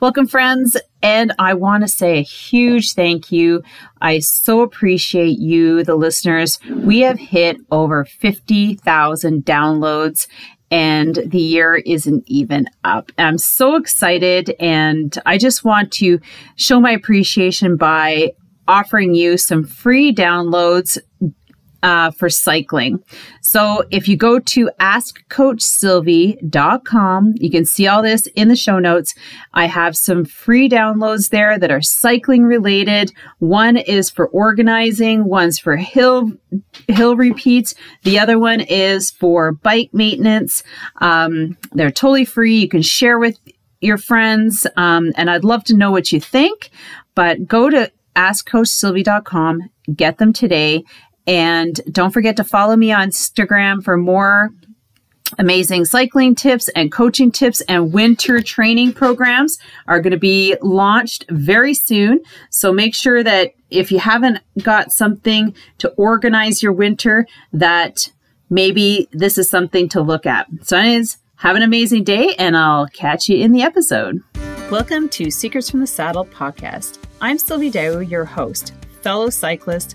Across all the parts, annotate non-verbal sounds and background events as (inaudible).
Welcome, friends. And I want to say a huge thank you. I so appreciate you, the listeners. We have hit over 50,000 downloads and the year isn't even up. I'm so excited and I just want to show my appreciation by offering you some free downloads uh, for cycling. So if you go to askcoachsylvie.com, you can see all this in the show notes. I have some free downloads there that are cycling related. One is for organizing, one's for hill hill repeats. The other one is for bike maintenance. Um, they're totally free. You can share with your friends, um, and I'd love to know what you think. But go to askcoachsylvie.com, get them today, and don't forget to follow me on Instagram for more amazing cycling tips and coaching tips and winter training programs are going to be launched very soon. So make sure that if you haven't got something to organize your winter, that maybe this is something to look at. So anyways, have an amazing day and I'll catch you in the episode. Welcome to Secrets from the Saddle podcast. I'm Sylvie Dow, your host, fellow cyclist,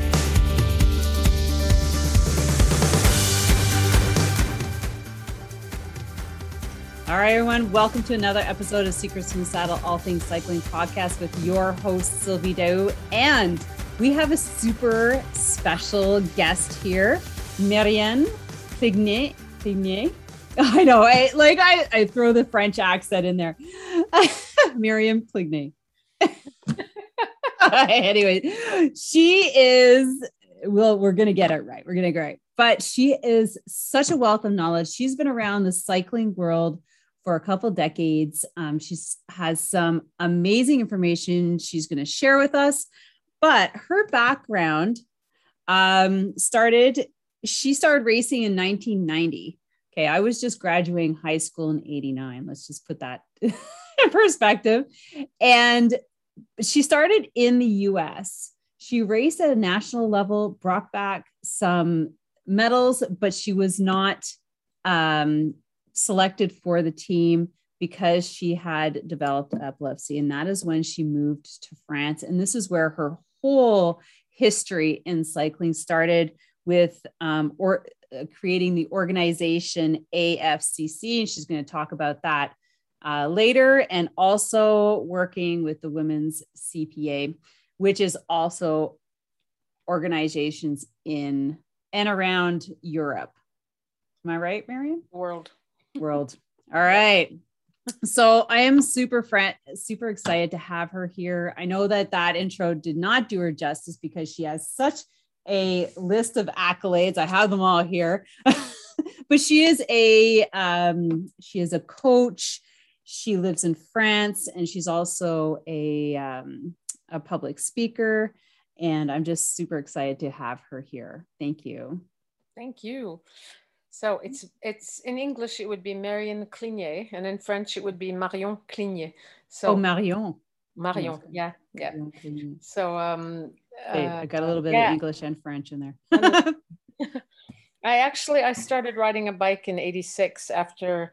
All right, everyone, welcome to another episode of Secrets from the Saddle, All Things Cycling podcast with your host, Sylvie Dow. And we have a super special guest here, Marianne Plignet. Plignet. (laughs) I know, I like I, I throw the French accent in there. (laughs) Miriam Plignet. (laughs) anyway, she is well, we're gonna get it right. We're gonna get it right. But she is such a wealth of knowledge. She's been around the cycling world for a couple decades. Um, she has some amazing information she's going to share with us. But her background um, started, she started racing in 1990. Okay, I was just graduating high school in 89. Let's just put that (laughs) in perspective. And she started in the US. She raced at a national level, brought back some medals, but she was not um, selected for the team because she had developed epilepsy. And that is when she moved to France. And this is where her whole history in cycling started with um, or uh, creating the organization AFCC. And she's going to talk about that uh, later. And also working with the Women's CPA, which is also organizations in and around Europe. Am I right, Marion? World world. All right. So I am super friend, super excited to have her here. I know that that intro did not do her justice because she has such a list of accolades. I have them all here, (laughs) but she is a um, she is a coach. She lives in France, and she's also a um, a public speaker. And I'm just super excited to have her here. Thank you. Thank you. So it's it's in English it would be Marion Clignet, and in French it would be Marion Clignet. So oh, Marion. Marion, yeah, yeah. So um, hey, I got a little bit yeah. of English and French in there. (laughs) (laughs) (laughs) I actually I started riding a bike in '86 after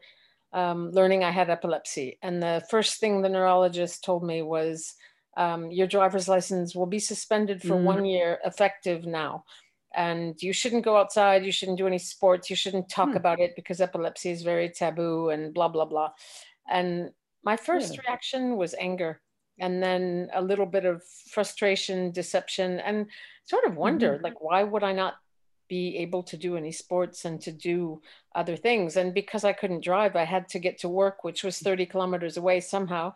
um, learning I had epilepsy, and the first thing the neurologist told me was, um, "Your driver's license will be suspended for mm. one year, effective now." And you shouldn't go outside you shouldn't do any sports you shouldn't talk hmm. about it because epilepsy is very taboo and blah blah blah. And my first reaction was anger and then a little bit of frustration deception and sort of wonder mm-hmm. like why would i not be able to do any sports and to do other things? And because i couldn't drive i had to get to work which was 30 kilometers away somehow.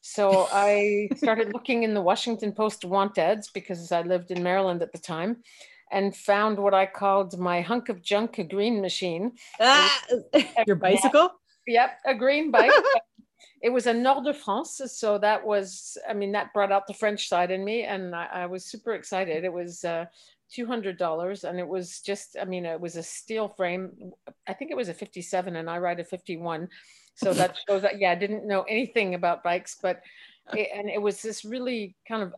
So i (laughs) started looking in the washington post want ads because i lived in maryland at the time and found what I called my hunk of junk, a green machine. Ah, your bicycle? Yep, a green bike. it was a Nord de France. So that was, I mean, that brought out the French side in me. And I, I was super excited. It was uh, $200 and it was just, I mean, it was a steel frame. I think it was a 57 and I ride a 51. So that (laughs) shows that, yeah, I didn't know anything about bikes, but, it, and it was this really kind of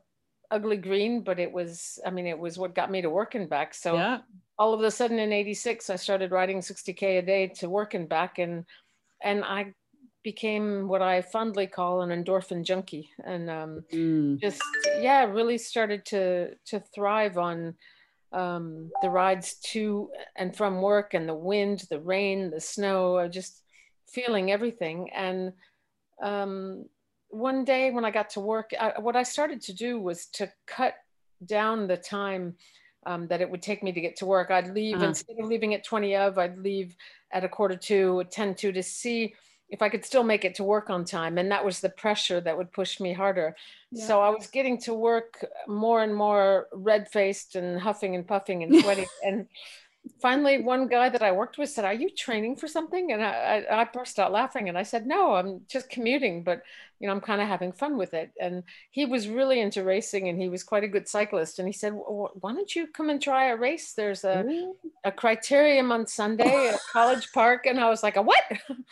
ugly green, but it was, I mean, it was what got me to work and back. So yeah. all of a sudden in 86, I started riding 60K a day to work and back. And, and I became what I fondly call an endorphin junkie, and um, mm. just yeah, really started to to thrive on um, the rides to and from work, and the wind, the rain, the snow, just feeling everything. And um, one day when I got to work, I, what I started to do was to cut down the time. Um, that it would take me to get to work. I'd leave uh-huh. instead of leaving at 20 of, I'd leave at a quarter to, 10 to, to see if I could still make it to work on time. And that was the pressure that would push me harder. Yeah. So I was getting to work more and more red faced and huffing and puffing and (laughs) sweating. and finally, one guy that I worked with said, Are you training for something? And I, I, I burst out laughing and I said, No, I'm just commuting, but you know, I'm kind of having fun with it. And he was really into racing and he was quite a good cyclist. And he said, Why don't you come and try a race? There's a, a criterium on Sunday at (laughs) College Park. And I was like, A what?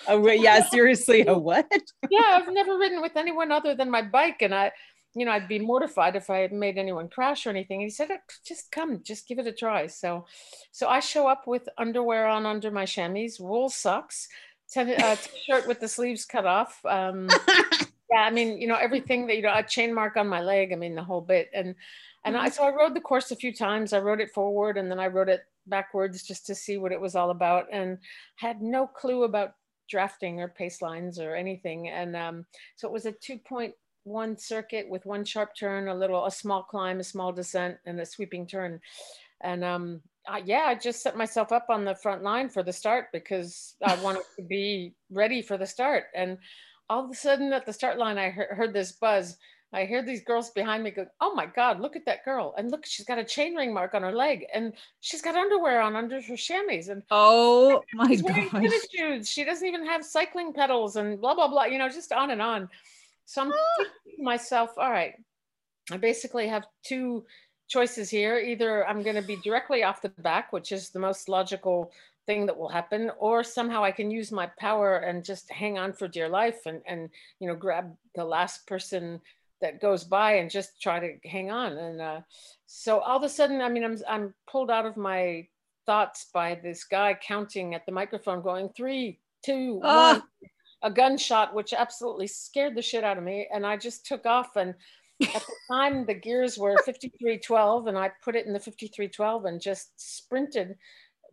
Oh, yeah, seriously, a what? (laughs) yeah, I've never ridden with anyone other than my bike. And I, you know, I'd be mortified if I had made anyone crash or anything. And he said, just come, just give it a try. So, so I show up with underwear on under my chamois, wool socks, t- uh, (laughs) t-shirt with the sleeves cut off. Um, (laughs) yeah, I mean, you know, everything that, you know, a chain mark on my leg, I mean, the whole bit. And, and I, mm-hmm. so I rode the course a few times. I rode it forward and then I rode it backwards just to see what it was all about. And had no clue about drafting or pace lines or anything. And um, so it was a two point one circuit with one sharp turn, a little, a small climb, a small descent, and a sweeping turn. And um, I, yeah, I just set myself up on the front line for the start because I wanted to be ready for the start. And all of a sudden at the start line, I heard, heard this buzz. I hear these girls behind me go, "Oh my God, look at that girl! And look, she's got a chain ring mark on her leg, and she's got underwear on under her chamois, and oh my God, She's wearing tennis shoes. She doesn't even have cycling pedals, and blah blah blah. You know, just on and on. So I'm ah. thinking myself, all right, I basically have two choices here. Either I'm going to be directly off the back, which is the most logical thing that will happen, or somehow I can use my power and just hang on for dear life and, and you know, grab the last person that goes by and just try to hang on. And uh, so all of a sudden, I mean, I'm, I'm pulled out of my thoughts by this guy counting at the microphone going three, two, ah. one a gunshot, which absolutely scared the shit out of me. And I just took off. And at the time, the gears were 5312, and I put it in the 5312 and just sprinted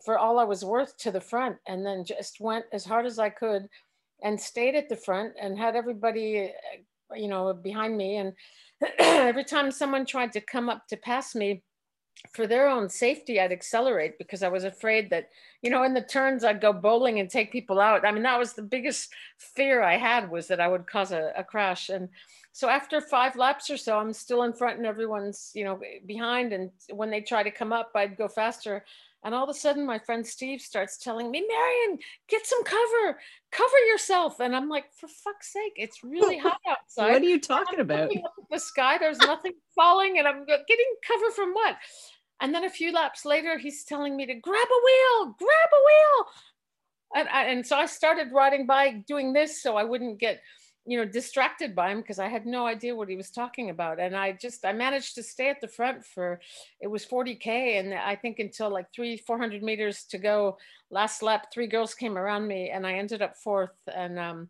for all I was worth to the front, and then just went as hard as I could and stayed at the front and had everybody, you know, behind me. And (clears throat) every time someone tried to come up to pass me, for their own safety, I'd accelerate because I was afraid that, you know, in the turns I'd go bowling and take people out. I mean, that was the biggest fear I had was that I would cause a, a crash. And so after five laps or so, I'm still in front and everyone's, you know, behind. And when they try to come up, I'd go faster. And all of a sudden, my friend Steve starts telling me, Marion, get some cover, cover yourself. And I'm like, for fuck's sake, it's really (laughs) hot outside. what are you talking about? the sky, there's nothing (laughs) falling, and I'm getting cover from what? And then a few laps later, he's telling me to grab a wheel, grab a wheel. And, and so I started riding by doing this so I wouldn't get you know distracted by him because i had no idea what he was talking about and i just i managed to stay at the front for it was 40k and i think until like three 400 meters to go last lap three girls came around me and i ended up fourth and um,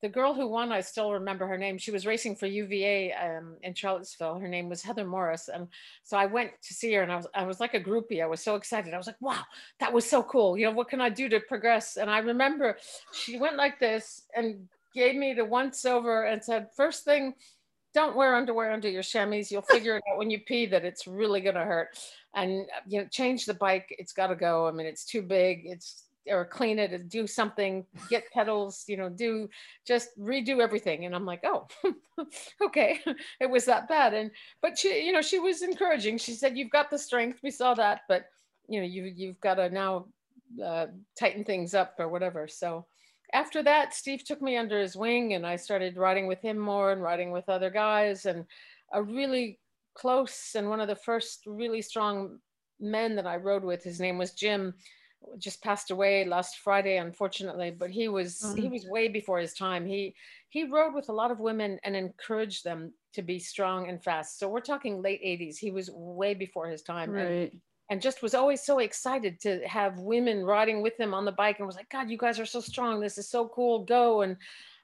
the girl who won i still remember her name she was racing for uva um, in charlottesville her name was heather morris and so i went to see her and I was, I was like a groupie i was so excited i was like wow that was so cool you know what can i do to progress? And i remember she went like this and gave me the once over and said, first thing, don't wear underwear under your chamois. You'll figure it out when you pee that it's really going to hurt. And you know, change the bike. It's got to go. I mean, it's too big. It's or clean it, and do something, get pedals, you know, do just redo everything. And I'm like, oh, (laughs) okay, it was that bad. And but she, you know, she was encouraging. She said, "You've got the strength. We saw that, but you know, you you've got to now uh, tighten things up or whatever." So after that, Steve took me under his wing, and I started riding with him more and riding with other guys, and a really close and one of the first really strong men that I rode with. His name was Jim just passed away last Friday, unfortunately, but he was mm-hmm. he was way before his time. He he rode with a lot of women and encouraged them to be strong and fast. So we're talking late 80s. He was way before his time. Right. And, and just was always so excited to have women riding with him on the bike and was like, God, you guys are so strong. This is so cool. Go. And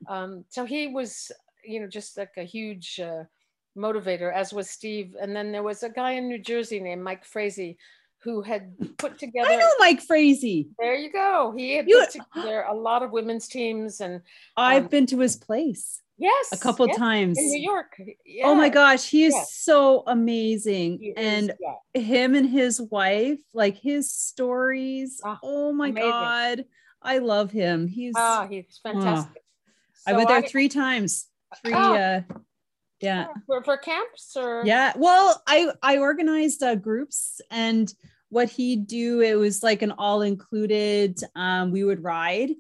um, so he was, you know, just like a huge uh, motivator, as was Steve. And then there was a guy in New Jersey named Mike Fraysse who had put together. I know Mike Fraysse. There you go. He had you, put together a lot of women's teams, and I've um, been to his place. Yes, a couple yes, times in New York. Yeah. Oh my gosh, he is yes. so amazing, he and yeah. him and his wife, like his stories. Oh, oh my amazing. god, I love him. He's ah, he's fantastic. Oh. So I went there I, three times. Three. Oh. Uh, yeah for, for camps or yeah well i i organized uh, groups and what he'd do it was like an all included um, we would ride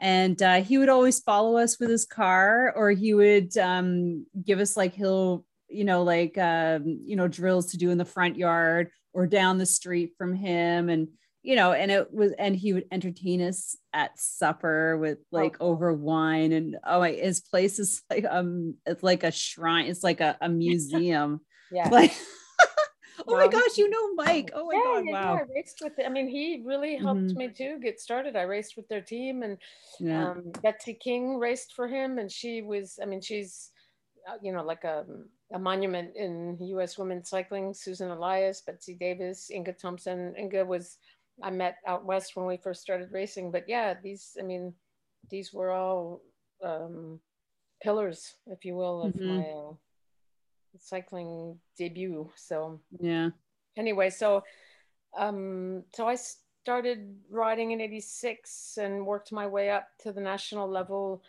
and uh, he would always follow us with his car or he would um, give us like he'll you know like um, you know drills to do in the front yard or down the street from him and you know, and it was, and he would entertain us at supper with like oh. over wine, and oh my, his place is like um, it's like a shrine, it's like a, a (laughs) museum, yeah, like. Oh my gosh, you know Mike. Oh my yeah, god, yeah, wow. Yeah, I raced with I mean, he really helped mm-hmm. me too get started. I raced with their team and yeah. um, Betsy King raced for him and she was I mean, she's uh, you know, like a a monument in US women's cycling, Susan Elias, Betsy Davis, Inga Thompson. Inga was I met out west when we first started racing. But yeah, these, I mean, these were all um, pillars, if you will, of mm-hmm. my uh, cycling debut. So yeah. Anyway, so um, so I started riding in '86 and worked my way up to the national level.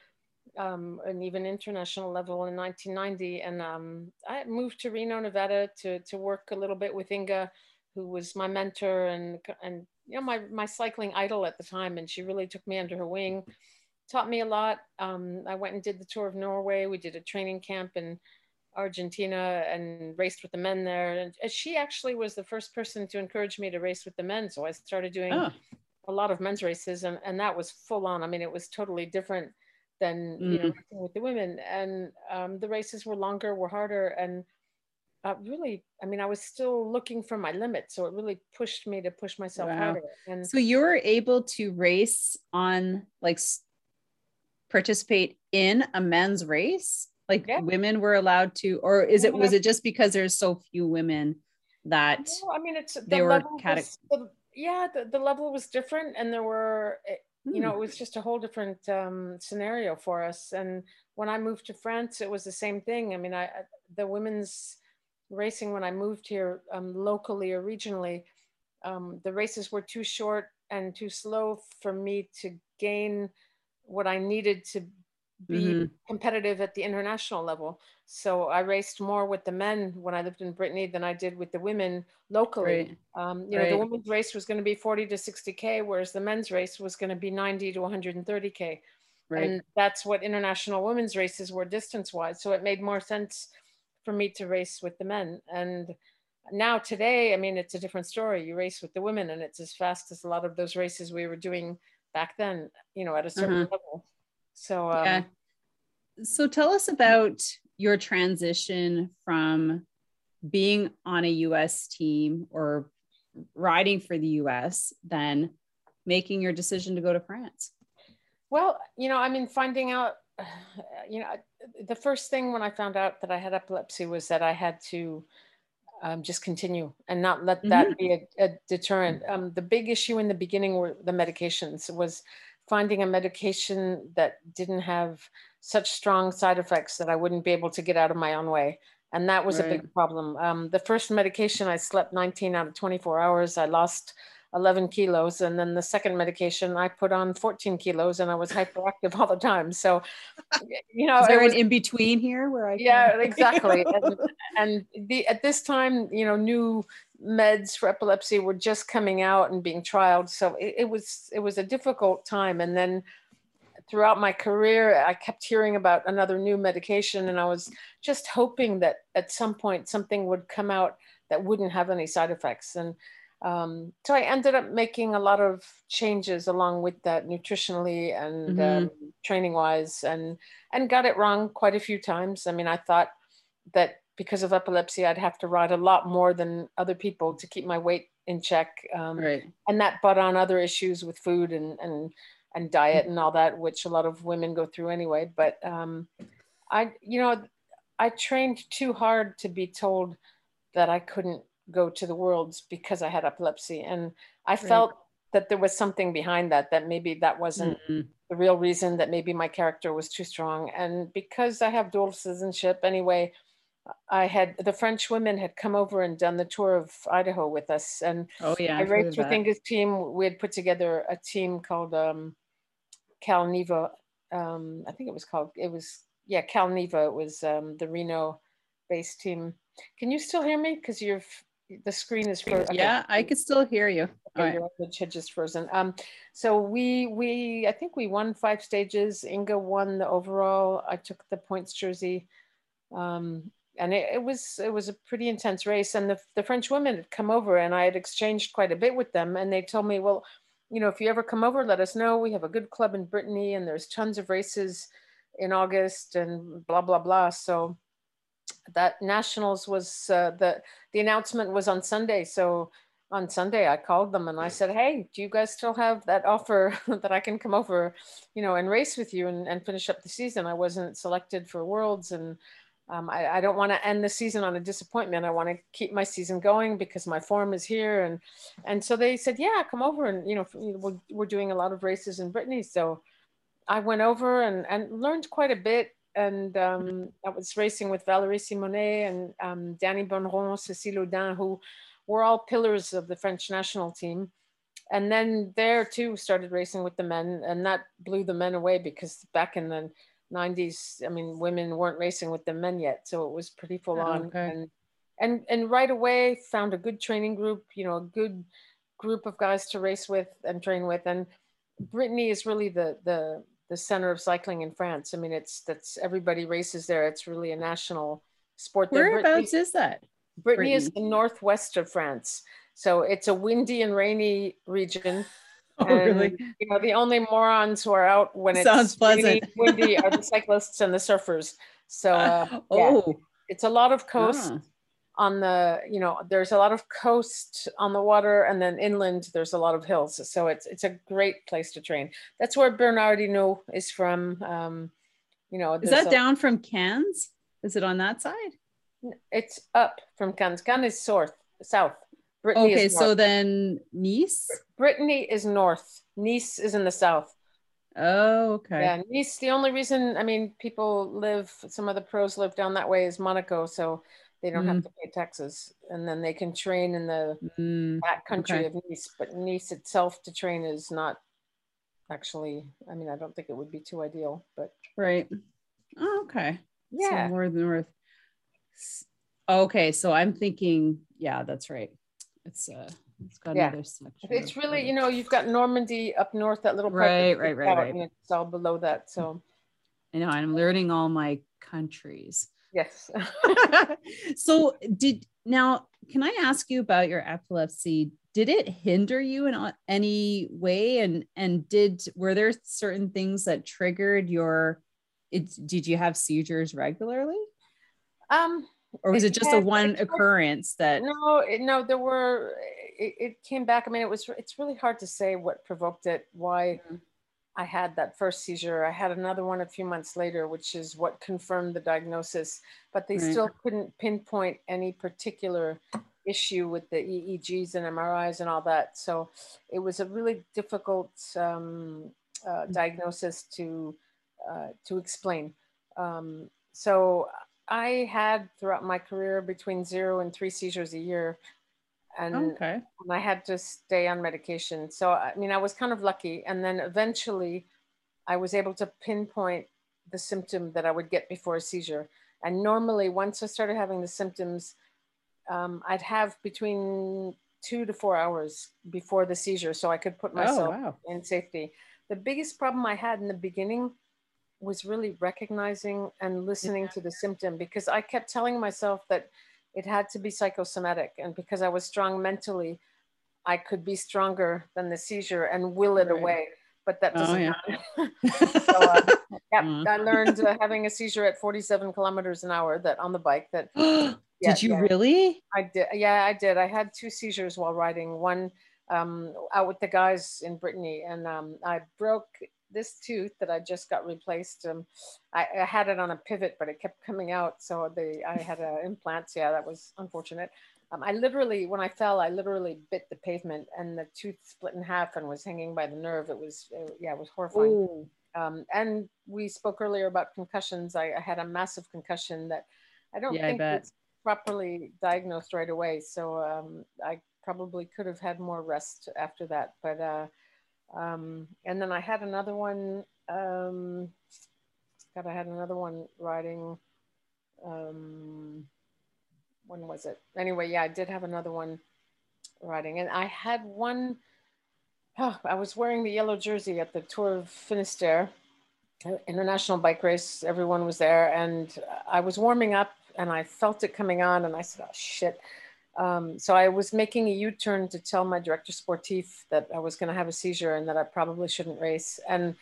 Um, and even international level in 1990. And um, I moved to Reno, Nevada to, to work a little bit with Inga, who was my mentor and, and you know, my, my cycling idol at the time. And she really took me under her wing, taught me a lot. Um, I went and did the tour of Norway. We did a training camp in Argentina and raced with the men there. And she actually was the first person to encourage me to race with the men. So I started doing oh. a lot of men's races and, and that was full on. I mean, it was totally different than, mm. you know, mm. with the women. And um, the races were longer, were harder. And uh, really, I mean, I was still looking for my limit. So it really pushed me to push myself wow. harder. And so you were able to race on like participate in a men's race? Like yeah. women were allowed to, or is it, was it just because there's so few women that no, I mean, it's, the they were cate- the, yeah, the, the level was different and there were, hmm. you know, it was just a whole different um, scenario for us. And when I moved to France, it was the same thing. I mean, I, the women's, racing when I moved here um, locally or regionally, um, the races were too short and too slow for me to gain what I needed to be mm-hmm. competitive at the international level. So I raced more with the men when I lived in Brittany than I did with the women locally. Right. Um, you know, the women's race was going to be 40 to 60K, whereas the men's race was going to be 90 to 130K. Right. And that's what international women's races were distance wise. So it made more sense for me to race with the men. And now today, I mean, it's a different story. You race with the women, and it's as fast as a lot of those races we were doing back then. You know, at a certain mm-hmm. level. So um, yeah. So tell us about your transition from being on a U.S. team or riding for the U.S. then making your decision to go to France. Well, you know, I mean, finding out (sighs) you know, the first thing when I found out that I had epilepsy was that I had to um, just continue and not let that mm-hmm. be a, a deterrent. Um, the big issue in the beginning were the medications. It was finding a medication that didn't have such strong side effects that I wouldn't be able to get out of my own way. And that was right. a big problem. Um, the first medication, I slept 19 out of 24 hours. I lost 11 kilos. And then the second medication, I put on 14 kilos and I was hyperactive all the time. So, you know, is there was, an in between here where I, can... yeah, (laughs) exactly. and, and the, at this time, you know, new meds for epilepsy were just coming out and being trialed. So it, it was, it was a difficult time. And then throughout my career, I kept hearing about another new medication, and I was just hoping that at some point something would come out that wouldn't have any side effects. And um, so I ended up making a lot of changes along with that nutritionally and mm-hmm. um, training wise, and and got it wrong quite a few times. I mean, I thought that because of epilepsy, I'd have to ride a lot more than other people to keep my weight in check, um, right. and that brought on other issues with food and and and diet and all that, which a lot of women go through anyway. But um, I, you know, I trained too hard to be told that I couldn't go to the worlds because I had epilepsy, and I right. felt that there was something behind that. That maybe that wasn't mm-hmm. the real reason. That maybe my character was too strong, and because I have dual citizenship anyway. I had the French women had come over and done the tour of Idaho with us, and oh yeah, I raced with Inga's team. We had put together a team called um, Cal Neva. Um, I think it was called, it was, yeah, Cal Neva. It was um, the Reno based team. Can you still hear me? Because you're, the screen is frozen. Yeah, I could still hear you. Okay, your right. had just frozen. Um, so we, we, I think we won five stages. Inga won the overall. I took the points jersey. Um, and it, it, was it was a pretty intense race and the, the french women had come over and i had exchanged quite a bit with them and they told me well you know, if you ever come over, let us know. We have a good club in Brittany and there's tons of races in August and blah, blah, blah. So that nationals was uh, the, the announcement was on Sunday. So on Sunday, I called them and I said, Hey, do you guys still have that offer (laughs) that I can come over, you know, and race with you and, and finish up the season? I wasn't selected for worlds and um, I, I, don't want to end the season on a disappointment. I want to keep my season going because my form is here. And and so they said, yeah, come over. And, you know, we're, we're doing a lot of races in Brittany. So I went over and, and learned quite a bit. And um, I was racing with Valérie Simonet and um, Danny Bonneron, Cécile Odin, who were all pillars of the French national team. And then there too started racing with the men, and that blew the men away because back in the 90s i mean women weren't racing with the men yet so it was pretty full on okay. and and and right away found a good training group you know a good group of guys to race with and train with and brittany is really the the the center of cycling in france. I mean it's that's everybody races there. It's really a national sport whereabouts is that? Brittany, brittany. is the northwest of france. So it's a windy and rainy region. (laughs) Oh, and, really? You know, the only morons who are out when it's sounds pleasant. windy are the cyclists and the surfers. So, uh, (laughs) yeah, oh, it's a lot of coast. Ah. On the. You know, there's a lot of coast on the water, and then inland there's a lot of hills. So it's it's a great place to train. That's where Bernard Hinault is from. Um, you know, is that a, down from Cannes? Is it on that side? It's up from Cannes. Cannes is south. South. Brittany okay, so then Nice? Brittany is north. Nice is in the south. Oh, okay. Yeah, Nice. The only reason, I mean, people live, some of the pros live down that way is Monaco, so they don't mm. have to pay taxes, and then they can train in the mm. back country okay. of Nice. But Nice itself to train is not actually. I mean, I don't think it would be too ideal, but right. Oh, okay. Yeah, so more north. Okay, so I'm thinking, yeah, that's right. It's uh it's got yeah. another section. It's really, you know, you've got Normandy up north, that little part right, right, right, right. And it's all below that. So I know I'm learning all my countries. Yes. (laughs) so did now can I ask you about your epilepsy? Did it hinder you in any way? And and did were there certain things that triggered your it did you have seizures regularly? Um or was it, it just a one occurrence that no it, no there were it, it, came back i mean it was it's really hard to say what provoked it why mm-hmm. I had that first seizure i had another one a few months later which is what confirmed the diagnosis but they still couldn't pinpoint any particular issue with the eegs and mris and all that so it was a really difficult um, uh, mm. diagnosis to uh, to explain um, so I had throughout my career between zero and three seizures a year. And, okay. and I had to stay on medication. So I mean, I was kind of lucky, and then eventually, I was able to pinpoint the symptom that I would get before a seizure. And normally, once I started having the symptoms, um, I'd have between two to four hours before the seizure, so I could put Oh, myself wow. in safety. The biggest problem I had in the beginning was really recognizing and listening to the symptom because I kept telling myself that it had to be psychosomatic. And because I was strong mentally, I could be stronger than the seizure and will it Right. away. But that Oh, doesn't oh, yeah. happen. (laughs) so, uh, yeah, Mm. I learned uh, having a seizure at 47 kilometers an hour that on the bike that (gasps) Did you yeah. really? I did. Yeah, I did. I had two seizures while riding. One um, out with the guys in Brittany, and um, I broke this tooth that I just got replaced. Um, I, I had it on a pivot, but it kept coming out, so they I had uh, (laughs) implants. Yeah, that was unfortunate. Um, I literally, when I fell, I literally bit the pavement, and the tooth split in half and was hanging by the nerve. It was, uh, yeah, it was horrifying. Um, and we spoke earlier about concussions. I, I had a massive concussion that I don't Yeah, think was properly diagnosed right away. So um, I probably could have had more rest after that. But uh, um, and then I had another one. Um, God, I had another one riding. Um, when was it? Anyway, yeah, I did have another one riding, and I had one Oh, I was wearing the yellow jersey at the Tour of Finisterre, international bike race. Everyone was there, and I was warming up, and I felt it coming on, and I said, "Oh shit!" Um, so I was making a U-turn to tell my director sportif that I was going to have a seizure and that I probably shouldn't race, and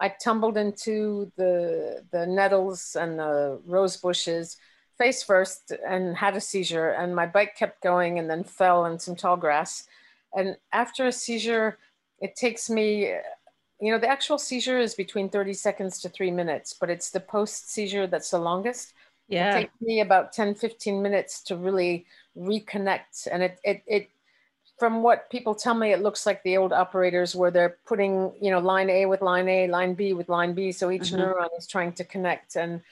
I tumbled into the the nettles and the rose bushes face first and had a seizure, and my bike kept going, and then fell in some tall grass. And after a seizure, it takes me you know the actual seizure is between 30 seconds to three minutes but it's the post seizure that's the longest it Yeah. takes me about 10 15 minutes to really reconnect. And it it, it from what people tell me it looks like the old operators where they're putting you know line a with line a line b with line b. So each Mhm. neuron is trying to connect. And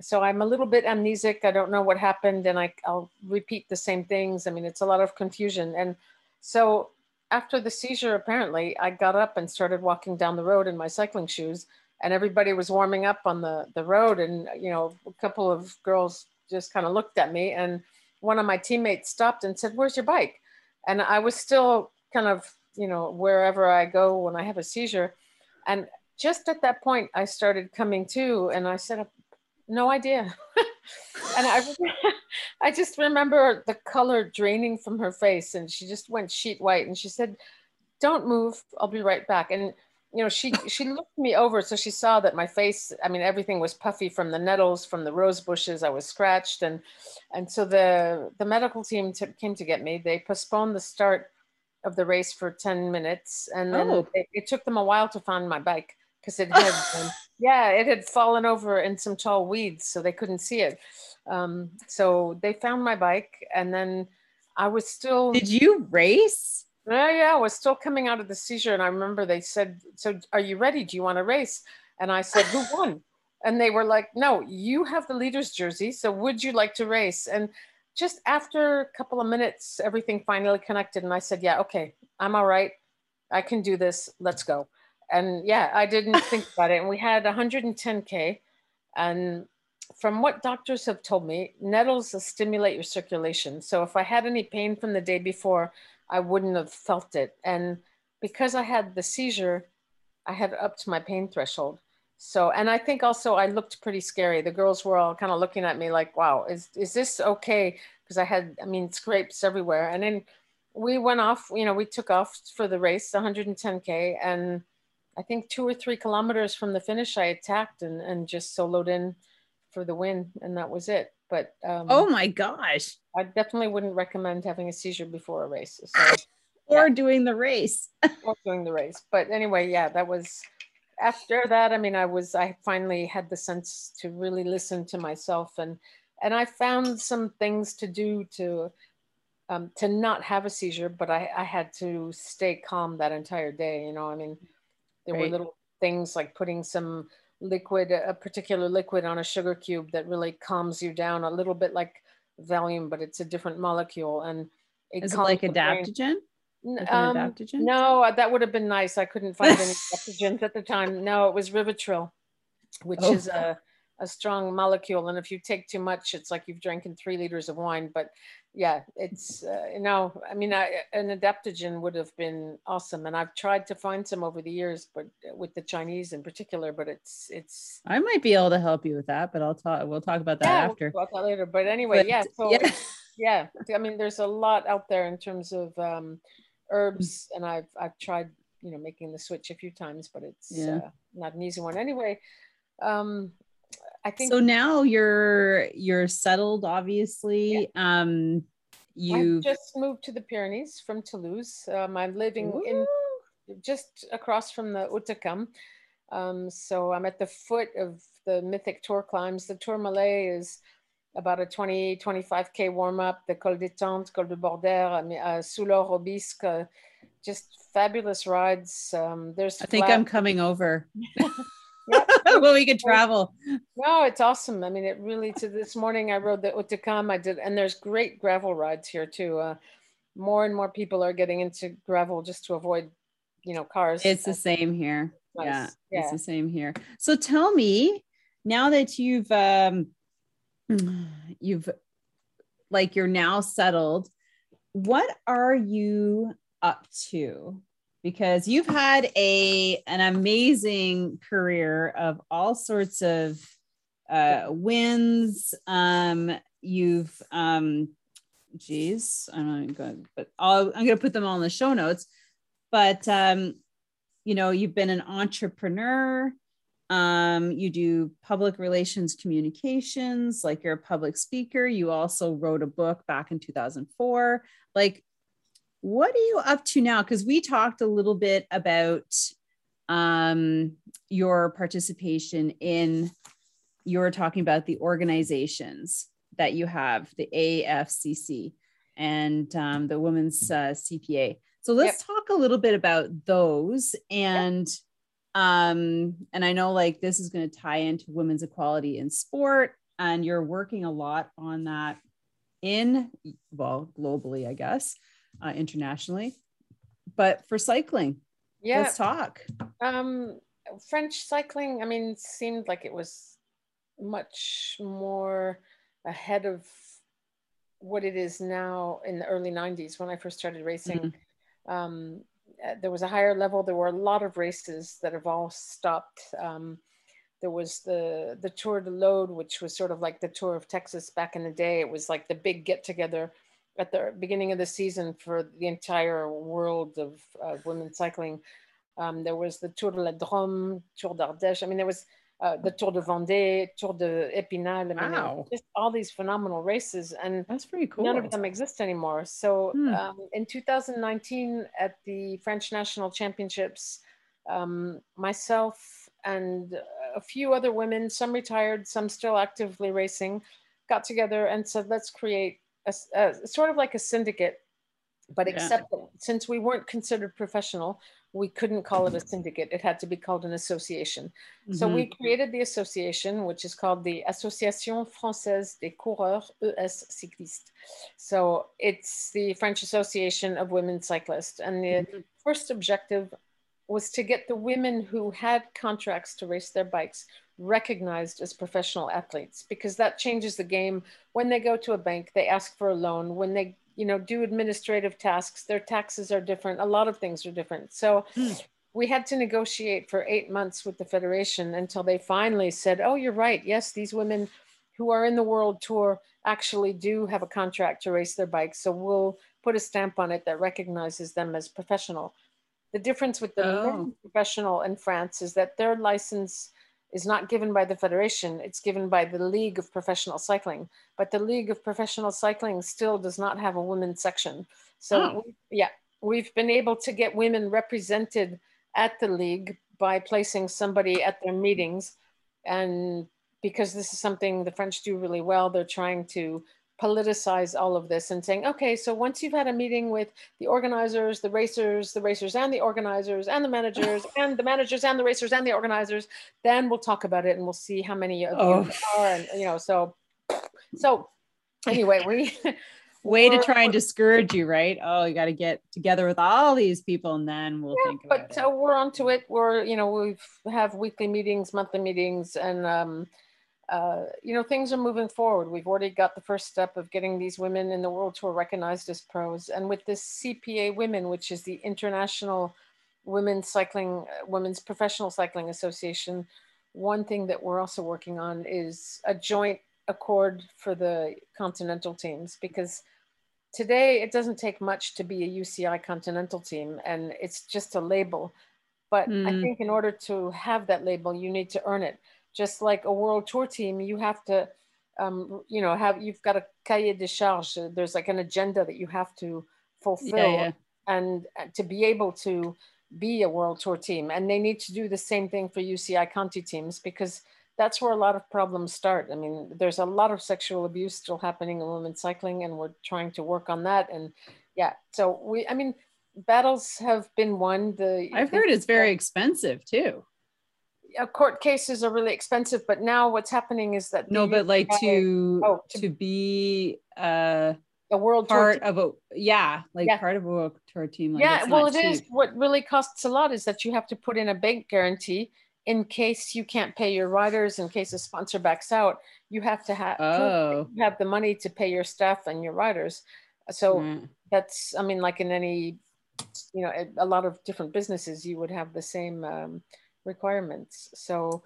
so i'm a little bit amnesic. I don't know what happened. And I, i'll repeat the same things. I mean it's a lot of confusion. And so after the seizure, apparently, I got up and started walking down the road in my cycling shoes, and everybody was warming up on the, the road. And, you know, a couple of girls just kind of looked at me, and one of my teammates stopped and said, Where's your bike? And I was still kind of, you know, wherever I go when I have a seizure. And just at that point, I started coming to, and I said, No idea. (laughs) and I, (laughs) I just remember the color draining from her face, and she just went sheet white. And she said, "Don't move. I'll be right back." And you know, she she looked me over, so she saw that my face. I mean, everything was puffy from the nettles, from the rose bushes. I was scratched, and and so the the medical team t- came to get me. They postponed the start of the race for ten minutes, and then Oh. it, it took them a while to find my bike because it had. (laughs) um, yeah, it had fallen over in some tall weeds, so they couldn't see it. Um, so they found my bike, and then I was still, Did you race? Yeah, yeah, I was still coming out of the seizure. And I remember they said, "So, are you ready? Do you want to race?" And I said, "Who won?" And they were like, "No, you have the leader's jersey. So, would you like to race?" And just after a couple of minutes, everything finally connected, and I said, "Yeah, okay, I'm all right. I can do this. Let's go." And yeah, I didn't (laughs) think about it. And we had 110k, and from what doctors have told me, nettles stimulate your circulation. So if I had any pain from the day before, I wouldn't have felt it. And because I had the seizure, I had upped my pain threshold. So, and I think also I looked pretty scary. The girls were all kind of looking at me like, wow, is, is this okay? Because I had, I mean, scrapes everywhere. And then we went off, you know, we took off for the race, 110K. And I think two or three kilometers from the finish, I attacked and, and just soloed in for the win. And that was it. But um, Oh my gosh. I definitely wouldn't recommend having a seizure before a race. So, (gasps) Or doing the race. (laughs) or doing the race. But anyway, yeah, that was after that. I mean, I was I finally had the sense to really listen to myself and and I found some things to do to um, to not have a seizure, but I, I had to stay calm that entire day. You know, I mean, there were little things like putting some liquid, a particular liquid on a sugar cube that really calms you down a little bit like Valium, but it's a different molecule. And Is it like adaptogen? Like um, adaptogen? No, uh, that would have been nice. I couldn't find any (laughs) adaptogens at the time. No, it was Rivotril, which oh. is a a strong molecule and if you take too much it's like you've drinking three liters of wine but yeah it's uh, you know i mean I, an adaptogen would have been awesome and i've tried to find some over the years but with the chinese in particular but it's it's i might be able to help you with that but i'll talk we'll talk about that yeah, after we'll talk about that later but anyway but, yeah so yeah. yeah i mean there's a lot out there in terms of um, herbs and i've i've tried you know making the switch a few times but it's yeah. uh, not an easy one anyway um I think so now you're you're settled obviously yeah. um you just moved to the Pyrenees from Toulouse um, I'm living Ooh. in just across from the Hautacam um, so I'm at the foot of the mythic tour climbs the Tourmalet is about a 20 25k warm up the Col des Tentes Col de Bordère uh, Soulor Aubisque uh, just fabulous rides um, there's I think flat- I'm coming over. (laughs) well, (laughs) we could travel. No, it's awesome. I mean, it really. To this morning, I rode the Hautacam. I did, and there's great gravel rides here too. Uh, more and more people are getting into gravel just to avoid, you know, cars. It's the same here. Nice. Yeah, yeah, it's the same here. So tell me, now that you've um, (sighs) you've like you're now settled, what are you up to? Because you've had a an amazing career of all sorts of uh, wins. Um, you've um, geez, I'm not going, but I'll, I'm going to put them all in the show notes. But um, you know, you've been an entrepreneur. Um, you do public relations communications, like you're a public speaker. You also wrote a book back in 2004. Like, what are you up to now? Because we talked a little bit about um, your participation in, you were talking about the organizations that you have, the AFCC and um, the Women's uh, CPA. So let's yep. talk a little bit about those and. Yep. Um, and I know like this is going to tie into women's equality in sport, and you're working a lot on that in well globally, I guess uh, internationally. But for cycling, yeah, let's talk. Um, French cycling, I mean, seemed like it was much more ahead of what it is now in the early 90s when I first started racing. Mm-hmm. Um, uh, there was a higher level. There were a lot of races that have all stopped. Um, there was the the Tour de l'Aude, which was sort of like the Tour of Texas back in the day. It was like the big get together at the beginning of the season for the entire world of uh, women's cycling. Um, there was the Tour de la Drôme, Tour d'Ardèche. I mean, there was uh, the Tour de Vendée, Tour de Epinal. I mean, wow. just all these phenomenal races, and that's pretty cool. None of them exist anymore. So, hmm. um, in 2019, at the French National Championships, um, myself and a few other women, some retired, some still actively racing, got together and said, "Let's create a, a, sort of like a syndicate, but yeah. except that since we weren't considered professional, we couldn't call it a syndicate. It had to be called an association. Mm-hmm. So we mm-hmm. created the association, which is called the Association Française des Coureurs ES Cyclistes. So it's the French Association of Women Cyclists. And the mm-hmm. first objective was to get the women who had contracts to race their bikes recognized as professional athletes because that changes the game. When they go to a bank they ask for a loan. When they you know do administrative tasks their taxes are different. A lot of things are different. So mm. we had to negotiate for 8 months with the federation until they finally said oh you're right. Yes these women who are in the world tour actually do have a contract to race their bikes. So we'll put a stamp on it that recognizes them as professional. The difference with the oh. professional in France is that their license is not given by the federation, it's given by the League of Professional Cycling. But the League of Professional Cycling still does not have a women's section. So, oh. we, yeah, we've been able to get women represented at the league by placing somebody at their meetings. And because this is something the French do really well, they're trying to politicize all of this and saying, okay, so once you've had a meeting with the organizers, the racers, the racers and the organizers and the managers (laughs) and the managers and the racers and the organizers, then we'll talk about it and we'll see how many of oh. you are. And, you know, so, so anyway, we, (laughs) way to try and discourage you, right? Oh, you got to get together with all these people and then we'll yeah, think about but, it. But uh, we're onto it. We're, you know, we have weekly meetings, monthly meetings, and, um, uh, you know, things are moving forward. We've already got the first step of getting these women in the world tour recognized as pros. And with this CPA Women, which is the International Women's Cycling, Women's Professional Cycling Association, one thing that we're also working on is a joint accord for the continental teams because today it doesn't take much to be a UCI continental team and it's just a label. But mm. I think in order to have that label, you need to earn it. Just like a world tour team, you have to, um, you know, have you've got a cahier de charge. There's like an agenda that you have to fulfill, yeah, yeah. and uh, to be able to be a world tour team. And they need to do the same thing for UCI Conti teams because that's where a lot of problems start. I mean, there's a lot of sexual abuse still happening in women's cycling, and we're trying to work on that. And yeah, so we, I mean, battles have been won. The I've heard it's very expensive too. Uh, court cases are really expensive, but now what's happening is that no, but like to, oh, to, to be uh a world part of a yeah like yeah. part of a world tour team like yeah well it cheap. is. what really costs a lot is that you have to put in a bank guarantee in case you can't pay your riders, in case a sponsor backs out, you have to have oh. have the money to pay your staff and your riders. So mm. that's, I mean, like in any, you know, a, lot of different businesses, you would have the same um, requirements. So,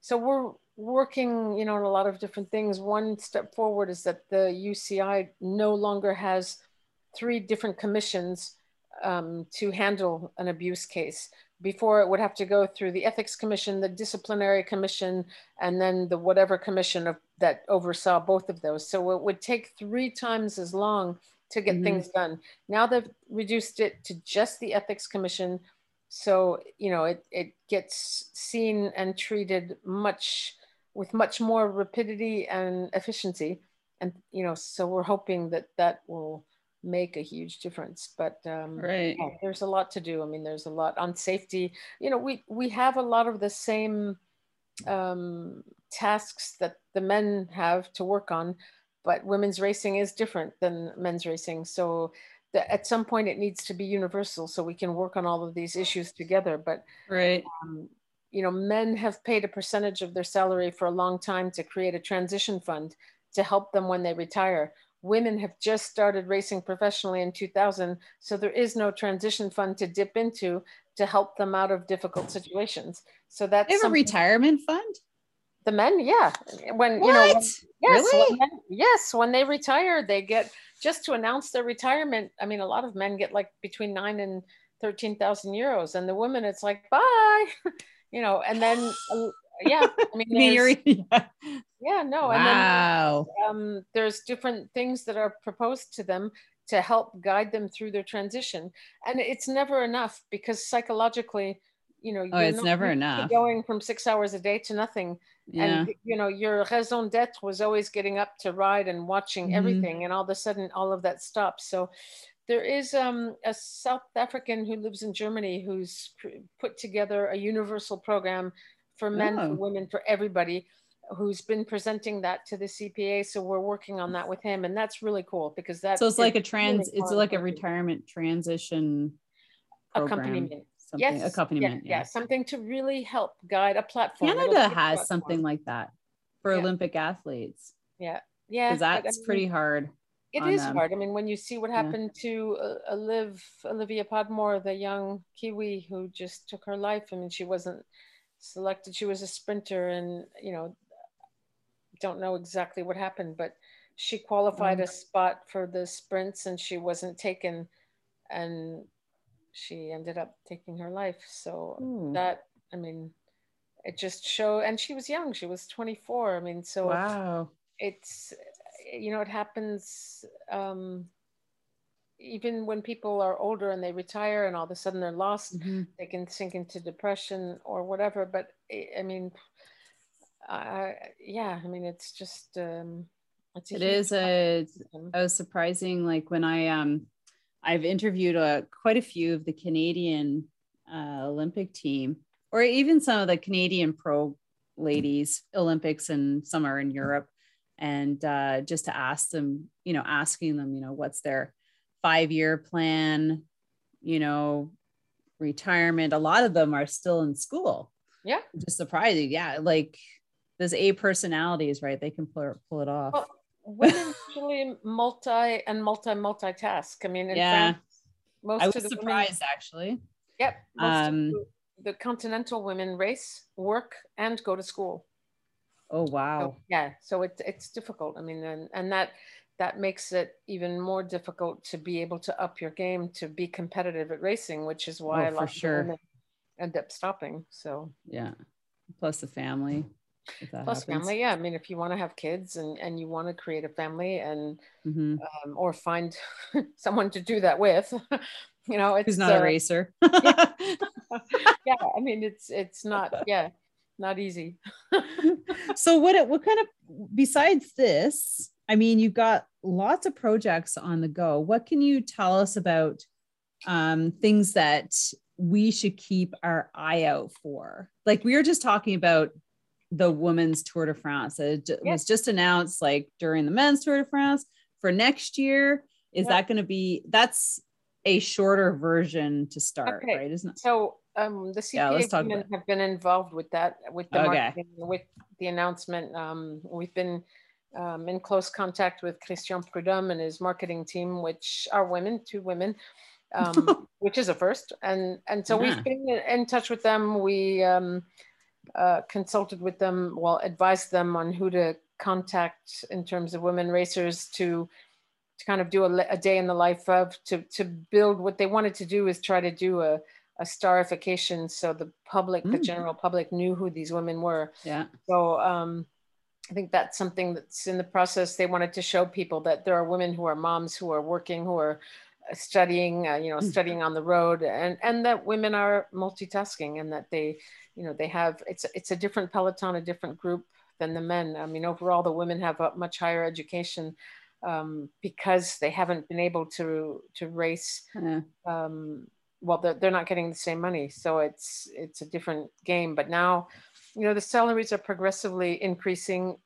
so we're working, you know, on a lot of different things. One step forward is that the UCI no longer has three different commissions um, to handle an abuse case before it would have to go through the ethics commission, the disciplinary commission, and then the whatever commission of, that oversaw both of those. So it would take three times as long to get mm-hmm. things done. Now they've reduced it to just the ethics commission. So, you know, it, it gets seen and treated much with much more rapidity and efficiency. And, you know, so we're hoping that that will make a huge difference. But um, right. yeah, there's a lot to do. I mean there's a lot on safety. You know we we have a lot of the same um, tasks that the men have to work on but women's racing is different than men's racing. So the, at some point it needs to be universal so we can work on all of these issues together but right. um, you know men have paid a percentage of their salary for a long time to create a transition fund to help them when they retire. Women have just started racing professionally in 2000 so there is no transition fund to dip into to help them out of difficult situations. So that's they have a retirement fund the men yeah when what? you know when, yes really? when men, yes when they retire they get just to announce their retirement i mean a lot of men get like between 9 and 13,000 euros and the women it's like bye (laughs) you know and then yeah (laughs) i mean, yeah. yeah no wow. and then um, there's different things that are proposed to them to help guide them through their transition and it's never enough because psychologically you know oh, it's never enough going from six hours a day to nothing yeah. and you know your raison d'etre was always getting up to ride and watching mm-hmm. everything and all of a sudden all of that stops so there is um, a South African who lives in Germany who's put together a universal program for men, oh. for women, for everybody who's been presenting that to the CPA. So we're working on that with him. And that's really cool because that's so it's like a trans, really it's like a retirement transition program. accompaniment. Something, yes, accompaniment. Yeah, yeah. yeah, something to really help guide a platform. Canada has something like that for yeah. Olympic athletes. Yeah, yeah, because that's I mean, pretty hard. It is them. hard. I mean, when you see what happened to uh, Liv, Olivia Podmore, the young Kiwi who just took her life. I mean, she wasn't selected. She was a sprinter, and you know, don't know exactly what happened, but she qualified mm. a spot for the sprints, and she wasn't taken, and she ended up taking her life. So mm. that, I mean, it just showed, and she was young. She was 24. I mean, so wow, it's you know, it happens. Um, even when people are older and they retire and all of a sudden they're lost, mm-hmm. they can sink into depression or whatever. But I mean, uh, yeah, I mean, it's just, um, it's a it is a, a surprising, like when I, um, I've interviewed uh, quite a few of the Canadian uh, Olympic team, or even some of the Canadian pro ladies Olympics, and some are in Europe. and uh, just to ask them, you know, asking them, you know, what's their five year plan, you know, retirement. A lot of them are still in school. Yeah. Just surprising. Yeah. Like those A personalities, right? They can pull, pull it off. Well, women (laughs) usually multi and multi multitask. I mean, yeah. France, most I was of the surprised women, actually. Yep. Um, the, the continental women race, work, and go to school. Oh wow. So, yeah. So it's it's difficult. I mean, and and that that makes it even more difficult to be able to up your game to be competitive at racing, which is why oh, a lot sure. of women end up stopping. So yeah. Plus the family. Plus happens. family, yeah. I mean, if you want to have kids and and you want to create a family and mm-hmm. um, or find (laughs) someone to do that with, (laughs) you know, it's Who's not uh, a racer. yeah. (laughs) yeah, I mean, it's it's not yeah, not easy. so what what kind of besides this? I mean, you've got lots of projects on the go. What can you tell us about um, things that we should keep our eye out for? Like we were just talking about the women's Tour de France. It yeah. was just announced like during the men's Tour de France for next year. Is yeah. that going to be that's a shorter version to start, okay. right? Isn't it? So um, the CPA yeah, women have been involved with that, with the okay. marketing, with the announcement. Um, we've been um, in close contact with Christian Prudhomme and his marketing team, which are women, two women, um, (laughs) which is a first. And and so yeah. we've been in touch with them. We um, uh, consulted with them, well, advised them on who to contact in terms of women racers to to kind of do a, a, day in the life of to to build what they wanted to do is try to do a a starification so the public mm. the general public knew who these women were. Yeah. So um i think that's something that's in the process. They wanted to show people that there are women who are moms who are working who are studying uh, you know mm. studying on the road and and that women are multitasking and that they you know they have it's it's a different peloton a different group than the men i mean overall the women have a much higher education um, because they haven't been able to to race yeah. um, well they're, they're not getting the same money so it's it's a different game but now you know the salaries are progressively increasing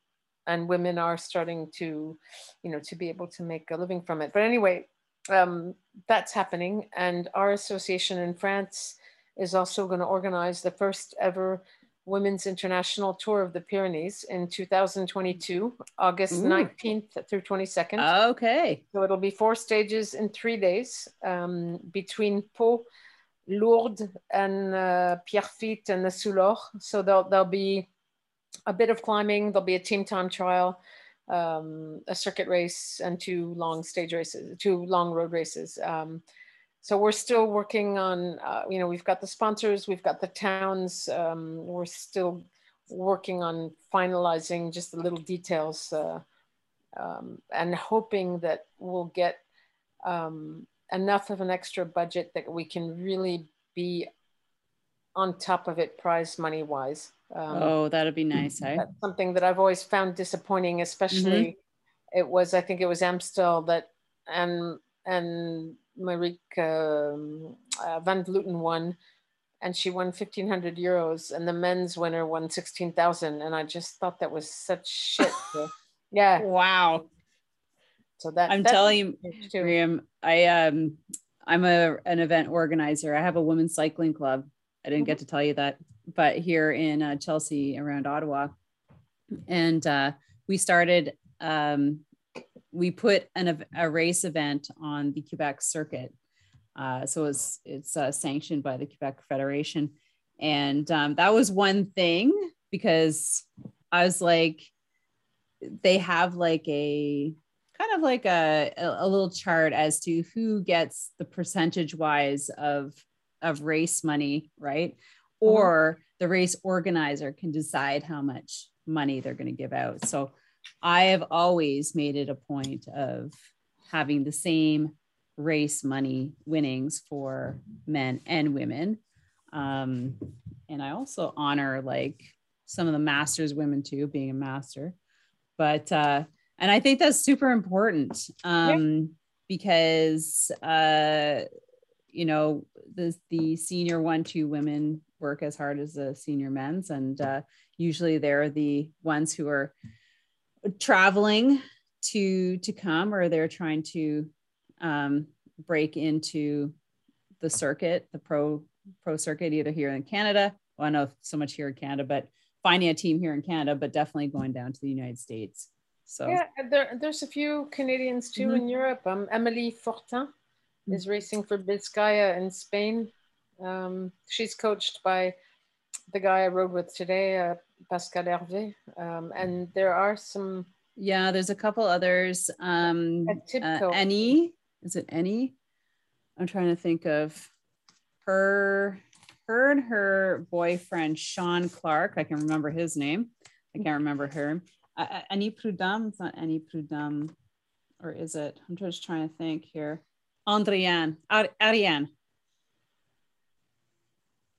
and women are starting to you know to be able to make a living from it but anyway um, that's happening and our association in france is also going to organize the first ever Women's International Tour of the Pyrenees in 2022, August Ooh. 19th through 22nd. Okay. So it'll be four stages in three days um, between Pau, Lourdes, and uh, Pierrefitte and the Soulor. So there'll, there'll be a bit of climbing, there'll be a team time trial, um, a circuit race, and two long stage races, two long road races. Um, so we're still working on, uh, you know, we've got the sponsors, we've got the towns. Um, we're still working on finalizing just the little details uh, um, and hoping that we'll get um, enough of an extra budget that we can really be on top of it prize money wise. Um, oh, that'd be nice. Eh? That's something that I've always found disappointing, especially mm-hmm. it was, I think it was Amstel that, and, and Marieke um, uh, van Vleuten won, and she won 1,500 euros, and the men's winner won 16,000. And I just thought that was such shit. (laughs) yeah. Wow. So that I'm telling you, Miriam, I um I'm a an event organizer. I have a women's cycling club. I didn't mm-hmm. get to tell you that, but here in uh, Chelsea around Ottawa, and uh, we started um, we put an, a race event on the Quebec circuit. Uh, so it's it's uh, sanctioned by the Quebec Federation, and um, that was one thing because I was like, they have like a kind of like a, a little chart as to who gets the percentage wise of of race money, right? Uh-huh. Or the race organizer can decide how much money they're going to give out. So I have always made it a point of having the same race money winnings for men and women. Um, and I also honor like some of the masters women too, being a master. But uh, and I think that's super important um, yeah. because uh, you know the the senior one two women work as hard as the senior men's, and uh, usually they're the ones who are traveling to to come or they're trying to um, break into the circuit, the pro pro circuit, either here in Canada. Well, I know so much here in Canada, but finding a team here in Canada, but definitely going down to the United States. So yeah, there, there's a few Canadians too mm-hmm. in Europe. Um, Emily Fortin. Is racing for Biscaya in Spain. Um, she's coached by the guy I rode with today, uh, Pascal Hervé. Um, and there are some. Yeah, there's a couple others. Um, uh, Annie, is it Annie? I'm trying to think of her her and her boyfriend Sean Clark. I can remember his name. I can't remember her. Uh, Annie Prudhomme. It's not Annie Prudhomme, or is it? I'm just trying to think here. Andriane, Ar- Ariane.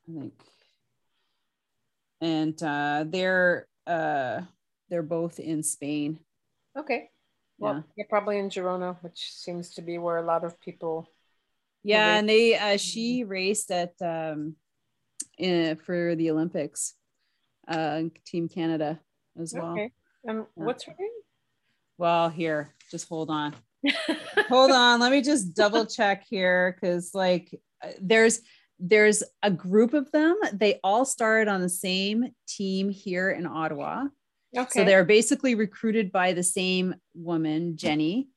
I think. And uh, they're uh, they're both in Spain. Okay. Well, yeah. you're probably in Girona, which seems to be where a lot of people. Yeah, and they uh, she raced at um, in, for the Olympics, uh, Team Canada as well. Okay. Um, what's her name? Well, here, just hold on. Hold on. Let me just double check here because, like, there's there's a group of them. They all started on the same team here in Ottawa. Okay. So they're basically recruited by the same woman, Jenny,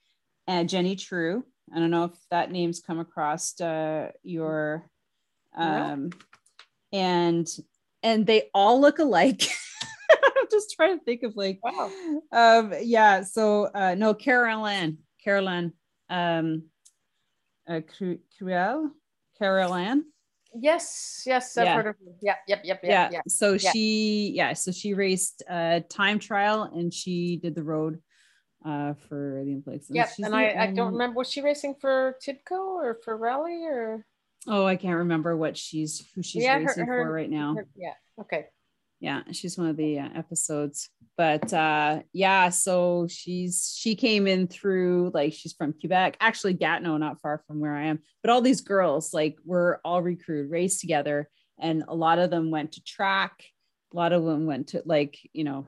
and uh, Jenny Trew. I don't know if that name's come across uh, your um, and and they all look alike. (laughs) I'm just trying to think of like, wow. um, yeah. So uh, no, Caroline, Caroline, um, uh, Cruel, Caroline. Yes, yes, I've yeah. heard of her. Yep, yep, yep, yep. Yeah. yeah. So yeah. she, yeah, so she raced a time trial and she did the road uh for the Olympics. Yep, and I, I don't remember was she racing for Tibco or for Rally or oh I can't remember what she's who she's yeah, racing her, her, for right now. Her, yeah, okay yeah she's one of the uh, episodes but uh yeah so she's she came in through like she's from quebec actually gatineau not far from where i am but all these girls like were all recruited raced together and a lot of them went to track a lot of them went to like you know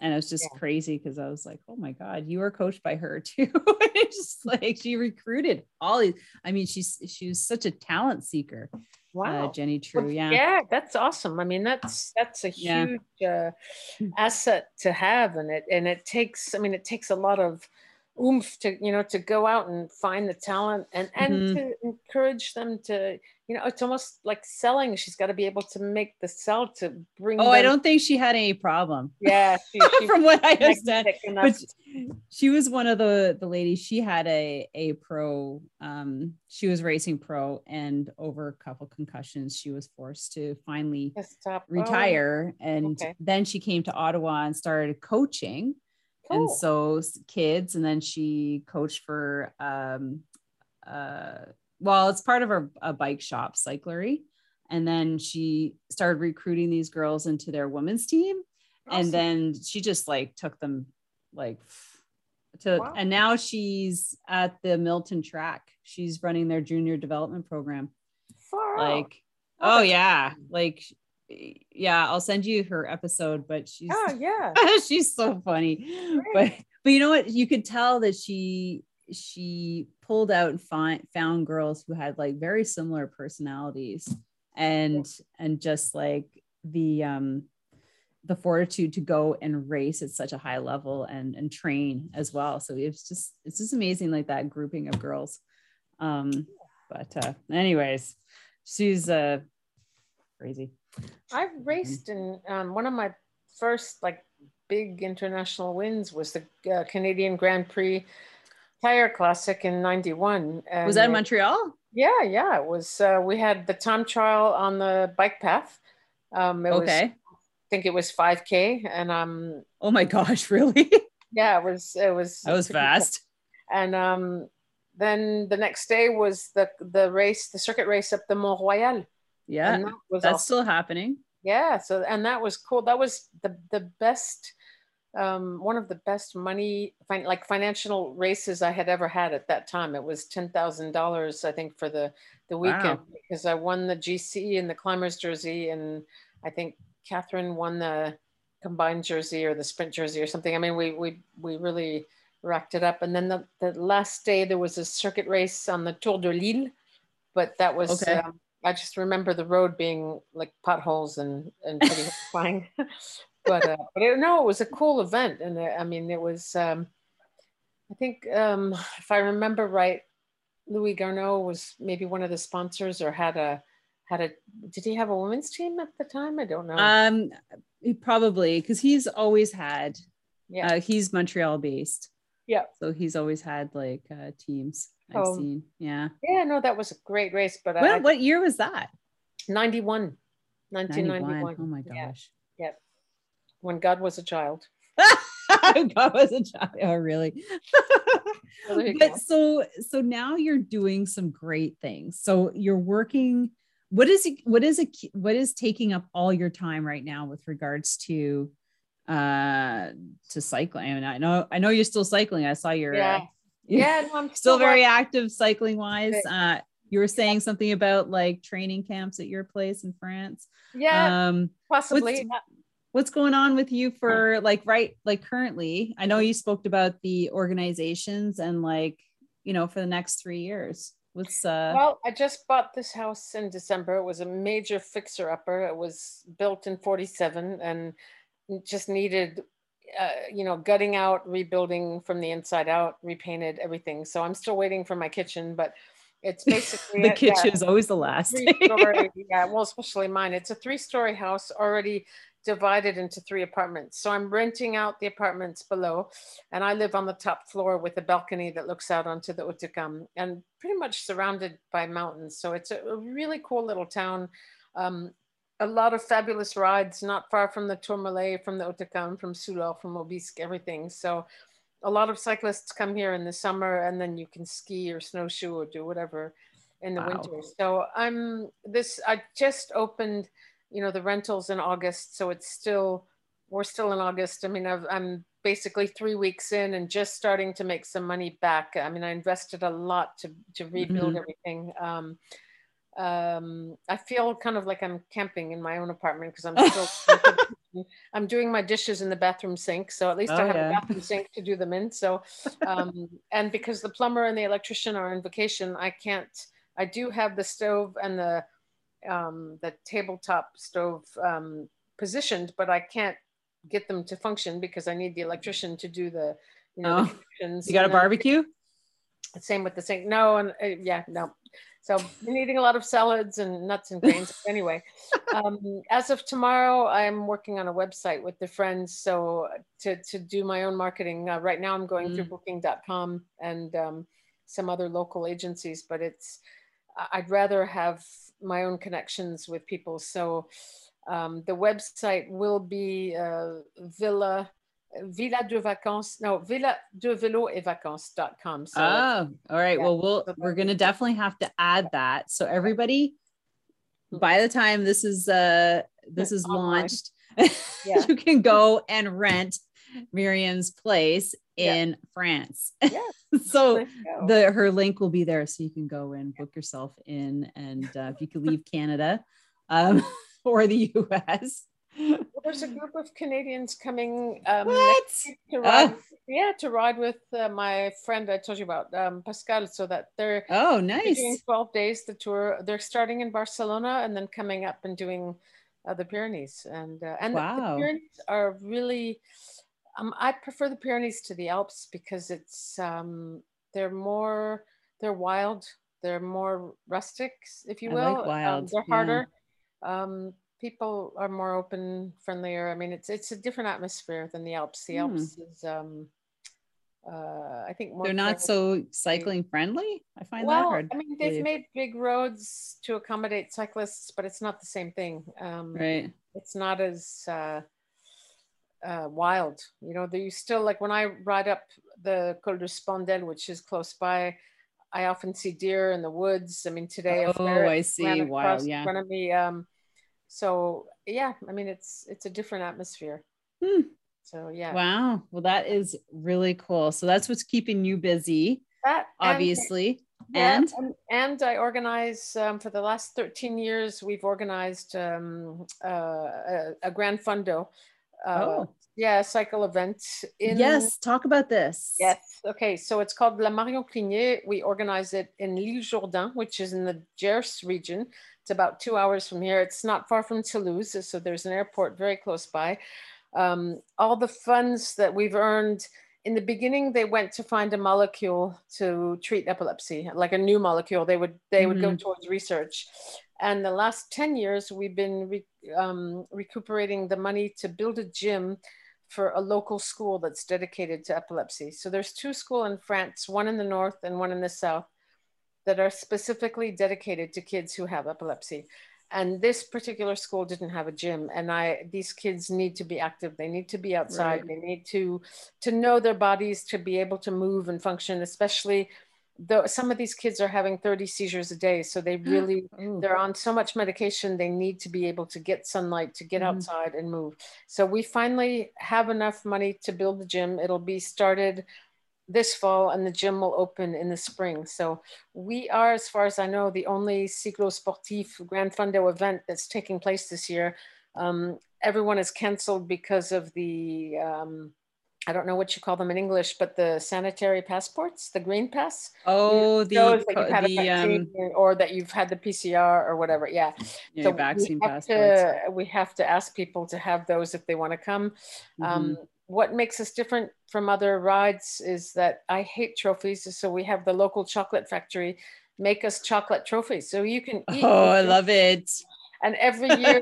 and it was just yeah. crazy because I was like, oh my God, you were coached by her (laughs) too. it's just like she recruited all these. I mean, she's she was such a talent seeker. Uh, wow, uh, Jenny Trew. Well, yeah, yeah, that's awesome. I mean, that's that's a huge yeah. uh, asset to have, and it and it takes. I mean, it takes a lot of oomph to you know to go out and find the talent and and mm-hmm. to encourage them to you know it's almost like selling she's got to be able to make the sell to bring oh them. i don't think she had any problem yeah she, (laughs) she from what i understand but she was one of the the ladies she had a a pro um she was racing pro and over a couple concussions she was forced to finally Stop. retire oh. and okay. then she came to ottawa and started coaching and so kids and then she coached for um uh well it's part of her a bike shop cyclery and then she started recruiting these girls into their women's team awesome. and then she just like took them like to wow. and now she's at the milton track she's running their junior development program Far like out. oh yeah like yeah, I'll send you her episode, but she's oh (laughs) yeah, she's so funny. Great. But but you know what? You could tell that she she pulled out and find, found girls who had like very similar personalities and and just like the um the fortitude to go and race at such a high level and and train as well so it's just it's just amazing like that grouping of girls um but uh anyways she's uh crazy I've raced in um, one of my first like big international wins was the uh, Canadian Grand Prix Tire Classic in '91. Was that in Montreal? Yeah, yeah. It was. Uh, we had the time trial on the bike path. Um, it okay. Was, I think it was 5K, and um. Oh my gosh! (laughs) Really? Yeah, it was. It was. That was fast. Cool. And um, then the next day was the the race, the circuit race up the Mont Royal. Yeah, that was that's still happening. Yeah, so and that was cool. That was the the best, um, one of the best money, fin- like financial races I had ever had at that time. It was ten thousand dollars, I think, for the the weekend wow. because I won the GC and the climbers jersey, and I think Catherine won the combined jersey or the sprint jersey or something. I mean, we we we really racked it up. And then the, the last day there was a circuit race on the Tour de l'Île, but that was okay. um, I just remember the road being like potholes and and pretty horrifying. (laughs) (laughs) but uh, but it, no, it was a cool event, and uh, I mean it was. Um, I think um, if I remember right, Louis Garneau was maybe one of the sponsors or had a had a did he have a women's team at the time? I don't know. Um, probably because he's always had. Yeah, uh, he's Montreal based. Yeah. So he's always had like uh, teams. I've oh. seen. Yeah. Yeah. No, that was a great race. But what, I, what year was that? 91. 1991. 91. Oh my gosh. Yeah. yeah. When God was a child. (laughs) God was a child. Oh, really? (laughs) but go. so so now you're doing some great things. So you're working. What is it? What is it? What is taking up all your time right now with regards to uh to cycling? I mean, I know I know you're still cycling. I saw your yeah. (laughs) Uh, yeah, no, I'm (laughs) still, still very active cycling wise. Uh, you were saying yeah. something about like training camps at your place in France. Yeah, um, possibly. What's, what's going on with you for like right like currently? I know you spoke about the organizations and like you know for the next three years. What's uh? Well, I just bought this house in December. It was a major fixer upper. It was built in '47 and just needed uh, you know, gutting out, rebuilding from the inside out, repainted everything. So I'm still waiting for my kitchen, but it's (laughs) basically the kitchen yeah, is always the last. story, (laughs) yeah, well, especially mine. It's a three-story house already divided into three apartments. So I'm renting out the apartments below, and I live on the top floor with a balcony that looks out onto the Hautacam and pretty much surrounded by mountains. So it's a, a really cool little town. Um, a lot of fabulous rides not far from the Tourmalet, from the Hautacam, from Soulor, from Aubisque, everything. So a lot of cyclists come here in the summer and then you can ski or snowshoe or do whatever in the wow. winter. So I'm this, I just opened, you know, the rentals in August. So it's still, we're still in August. I mean, i am basically three weeks in and just starting to make some money back. I mean, I invested a lot to, to rebuild mm-hmm. everything. Um, um, I feel kind of like I'm camping in my own apartment because I'm still (laughs) I'm doing my dishes in the bathroom sink, so at least oh, I have yeah. a bathroom sink to do them in. So, um, and because the plumber and the electrician are on vacation, I can't. I do have the stove and the um, the tabletop stove um, positioned, but I can't get them to function because I need the electrician to do the you know. Oh, the you got a barbecue? Same with the sink. No, and uh, yeah, no. So been eating a lot of salads and nuts and (laughs) grains. anyway, um, as of tomorrow, I'm working on a website with the friends. So to, to do my own marketing, uh, right now I'm going mm. through booking.com and um, some other local agencies, but it's, I'd rather have my own connections with people. So um, the website will be uh, Villa Villa de Vacances, no, Villa de Velo et Vacances.com. So, oh, all right. Yeah. Well, we'll we're gonna definitely have to add that. So everybody, mm-hmm. by the time this is uh this is launched, (laughs) yeah. you can go and rent Miriam's place in yeah. France. Yeah. (laughs) so the her link will be there, so you can go and book yourself in, and uh, if you could leave Canada um, (laughs) or the US well, there's a group of Canadians coming um, to ride. Uh. Yeah, to ride with uh, my friend I told you about, um, Pascal. So that they're oh nice doing 12 days the tour. They're starting in Barcelona and then coming up and doing uh, the Pyrenees. And uh, and wow. the, Pyrenees are really. Um, I prefer the Pyrenees to the Alps because it's um, they're more they're wild, they're more rustic, if you will. Like wild. Um, they're harder. Yeah. People are more open, friendlier. I mean, it's it's a different atmosphere than the Alps. The Alps hmm. is, um, uh, I think, they're not so cycling friendly. I find well, that hard. I mean, they've made big roads to accommodate cyclists, but it's not the same thing. Um, right. It's not as uh, uh, wild. You know, you still like when I ride up the Col de Spandelle, which is close by. I often see deer in the woods. I mean, today, oh, I see. Wow, yeah. In front of me, um, so yeah i mean it's it's a different atmosphere. Hmm. so yeah. Wow. Well that is really cool. So that's what's keeping you busy that obviously. and yeah, and, and, i organize um, for the last 13 years we've organized um, uh, a, a grand fondo uh, Oh. Yeah cycle event in yes, talk about this. Yes. Okay. So it's called La Marion Clignet. We organize it in L'Isle-Jourdain, which is in the Gers region. It's about two hours from here. It's not far from Toulouse. So there's an airport very close by. Um, all the funds that we've earned in the beginning, they went to find a molecule to treat epilepsy, like a new molecule. They would they would go towards research. And the last 10 years, we've been re, um, recuperating the money to build a gym for a local school that's dedicated to epilepsy. So there's two schools in France, one in the north and one in the south, that are specifically dedicated to kids who have epilepsy. And this particular school didn't have a gym, and I these kids need to be active. They need to be outside. Right. They need to to know their bodies to be able to move and function. Especially though some of these kids are having 30 seizures a day, so they really they're on so much medication they need to be able to get sunlight to get Mhm. outside and move. So we finally have enough money to build the gym. It'll be started this fall and the gym will open in the spring. So we are as far as i know the only cyclo sportif grand fondo event that's taking place this year. Um, everyone is canceled because of the um, i don't know what you call them in english but the sanitary passports the green pass Oh, the, that you've had a the vaccine um, or that you've had the PCR or whatever. Yeah. yeah, so vaccine we have passports. to we have to ask people to have those if they want to come. Um, Mhm. what makes us different from other rides is that I hate trophies, so we have the local chocolate factory make us chocolate trophies, so you can eat. oh, I love it. And every year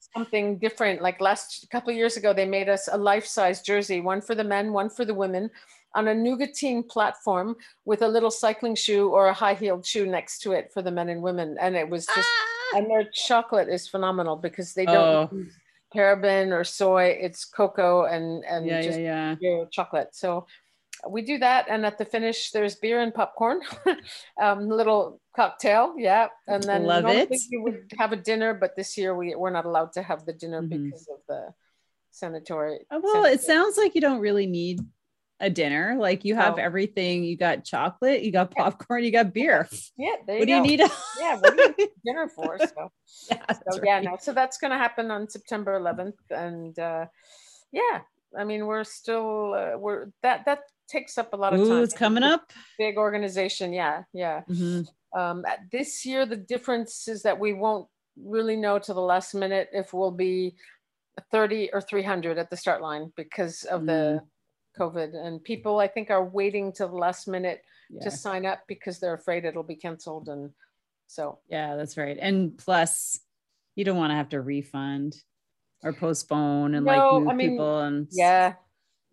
(laughs) something different. Like last couple of years ago, they made us a life-size jersey, one for the men, one for the women, on a nougatine platform with a little cycling shoe or a high-heeled shoe next to it for the men and women. And it was just Ah! and their chocolate is phenomenal because they don't Oh. use paraben or soy it's cocoa and and yeah, just yeah, yeah. pure chocolate so we do that and at the finish there's beer and popcorn (laughs) um little cocktail yeah and then Love normally it. we would have a dinner but this year we we're not allowed to have the dinner Mhm. because of the sanitary Uh, Well, it sounds like you don't really need a dinner. Like you have No. everything. You got chocolate, you got popcorn, you got beer. (laughs) yeah there What do you you go. need? yeah what do you need (laughs) dinner for so Yeah, so yeah no so that's going to happen on september 11th and uh yeah i mean we're still uh, we're that that takes up a lot of time. it's coming up. big organization. Yeah yeah. Mhm. um this year the difference is that we won't really know to the last minute if we'll be 30 or 300 at the start line because of the covid. And people i think are waiting to the last minute to sign up because they're afraid it'll be canceled and so. Yeah, that's right. And plus, you don't want to have to refund or postpone and No, like move I mean, people. And yeah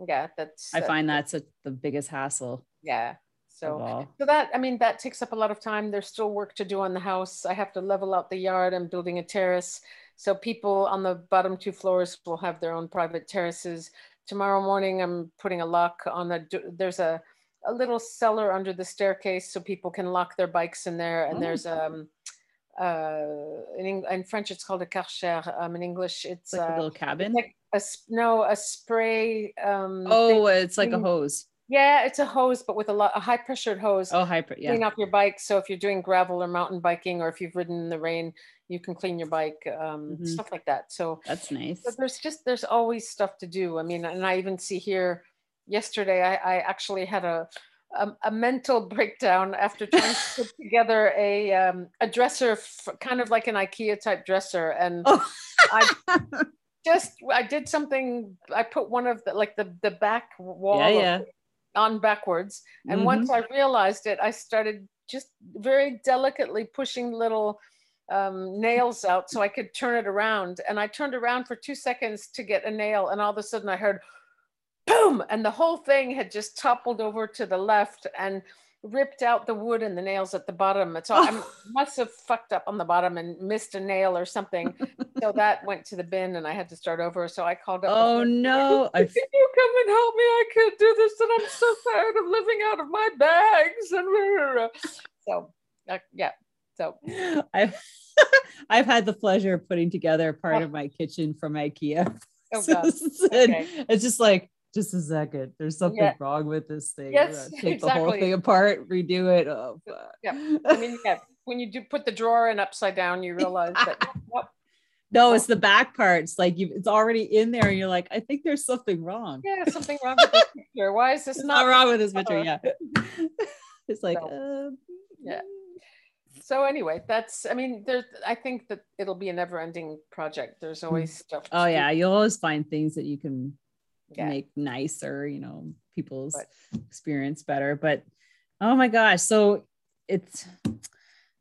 yeah that's I find that's a, the biggest hassle yeah so so that i mean that takes up a lot of time. There's still work to do on the house. I have to level out the yard. I'm building a terrace. So people on the bottom two floors will have their own private terraces. Tomorrow morning i'm putting a lock on the there's a a little cellar under the staircase so people can lock their bikes in there. And Oh. there's um uh in, in french it's called a karcher um in english it's, like a uh, little cabin. like a no a spray um thing. oh, it's like a hose. yeah it's a hose but with a lot a high pressured hose Oh, hyper. Yeah. clean off your bike. So if you're doing gravel or mountain biking, or if you've ridden in the rain, you can clean your bike, um, Mhm. stuff like that. So, That's nice. so there's just there's always stuff to do. I mean, and I even see here yesterday, I, I actually had a, a a mental breakdown after trying to put (laughs) together a um, a dresser, kind of like an IKEA type dresser, and Oh. I (laughs) just I did something. I put one of the like the the back wall yeah, yeah. on backwards. And Mhm. once I realized it, I started just very delicately pushing little um, nails out so I could turn it around. And I turned around for two seconds to get a nail, and all of a sudden I heard boom, and the whole thing had just toppled over to the left and ripped out the wood and the nails at the bottom. So I (laughs) must have fucked up on the bottom and missed a nail or something. so (laughs) that went to the bin, and I had to start over. So I called up. Oh no. I can you come and help me? I can't do this, and I'm so tired of living out of my bags. And so, uh, yeah. So I've (laughs) I've had the pleasure of putting together part Oh. of my kitchen from IKEA. Oh, God. Okay. It's just like just a second. There's something Yeah. wrong with this thing. Yes, (laughs) Take the whole thing apart, redo it. Oh, fuck. Yeah. I mean, yeah, (laughs) when you do put the drawer in upside down, you realize that. Yep, (laughs) No, it's the back parts. Like you, it's already in there, and you're like, I think there's something wrong. Yeah, something wrong with this picture. Why is this not not wrong with this picture. Yeah. it's like, So, uh, yeah. So anyway, that's I mean, there's I think that it'll be a never-ending project. There's always stuff. oh do. yeah, you'll always find things that you can Yeah. make nicer, you know, people's But- experience better. But oh my gosh, so it's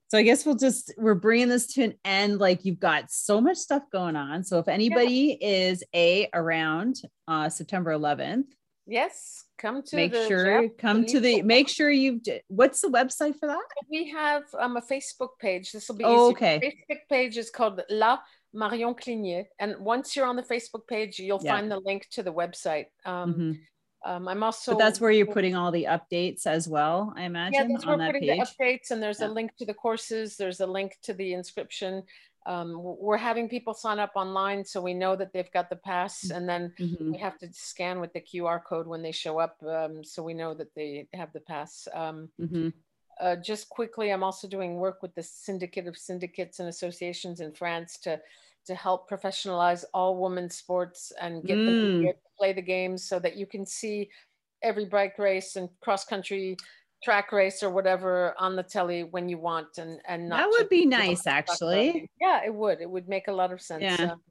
so I guess we'll just we're bringing this to an end. Like you've got so much stuff going on. So if anybody is a around uh September 11th, Yes, come to make sure Jap- come to the make sure you've what's the website for that? We have um, a Facebook page. This will be Oh, okay. Facebook page is called La Marion Clignet, and once you're on the Facebook page, you'll Yeah. find the link to the website. Um, Mhm. um, I'm also but that's where you're putting all the updates as well, I yeah, imagine, that's where on we're that putting page. the updates, and there's Yeah. a link to the courses. There's a link to the inscription. Um, we're having people sign up online, so we know that they've got the pass, and then Mhm. we have to scan with the QR code when they show up, um, so we know that they have the pass. Um, Mhm. uh, just quickly, I'm also doing work with the Syndicate of Syndicates and Associations in France to to help professionalize all women's sports and get them Mm. to to play the games so that you can see every bike race and cross country track race or whatever on the telly when you want and and not That would be nice, actually. yeah it would it would make a lot of sense Yeah. Um,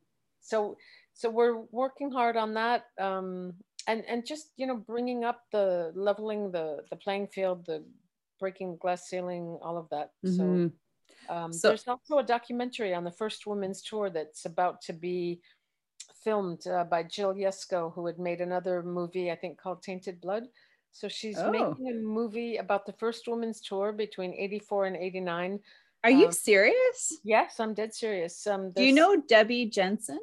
so so we're working hard on that um and and just you know bringing up the leveling the the playing field the breaking glass ceiling all of that so Mhm. Um, So- there's also a documentary on the first women's tour that's about to be filmed uh, by Jill Yesko, who had made another movie, I think, called Tainted Blood. So she's Oh. making a movie about the first women's tour between 84 and 89. Are you Um, serious? Yes, I'm dead serious. Um, Do you know Debbie Jensen?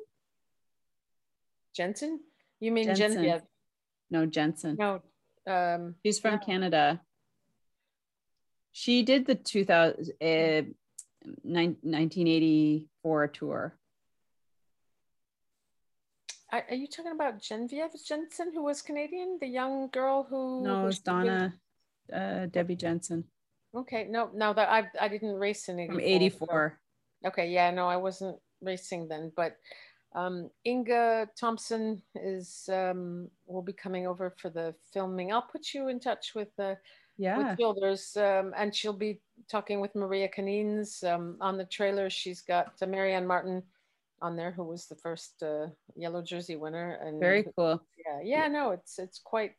Jensen? You mean Jensen. Genevieve? No, Jensen. No. Um, She's from no. Canada. She did the 2000 uh, nine- 1984 tour. are, are you talking about Genevieve Jensen, who was Canadian, the young girl who? No, it's was- Donna uh, Debbie Jensen Okay, no, no, that I I didn't race in 84. from so- 84. Okay, yeah, no, I wasn't racing then, but um, Inga Thompson is um, will be coming over for the filming. I'll put you in touch with uh, Yeah. with. There's um, and she'll be talking with Maria Canins um, on the trailer. She's got uh, Marianne Martin on there, who was the first uh, yellow jersey winner, and Very cool. yeah, yeah, no, it's it's quite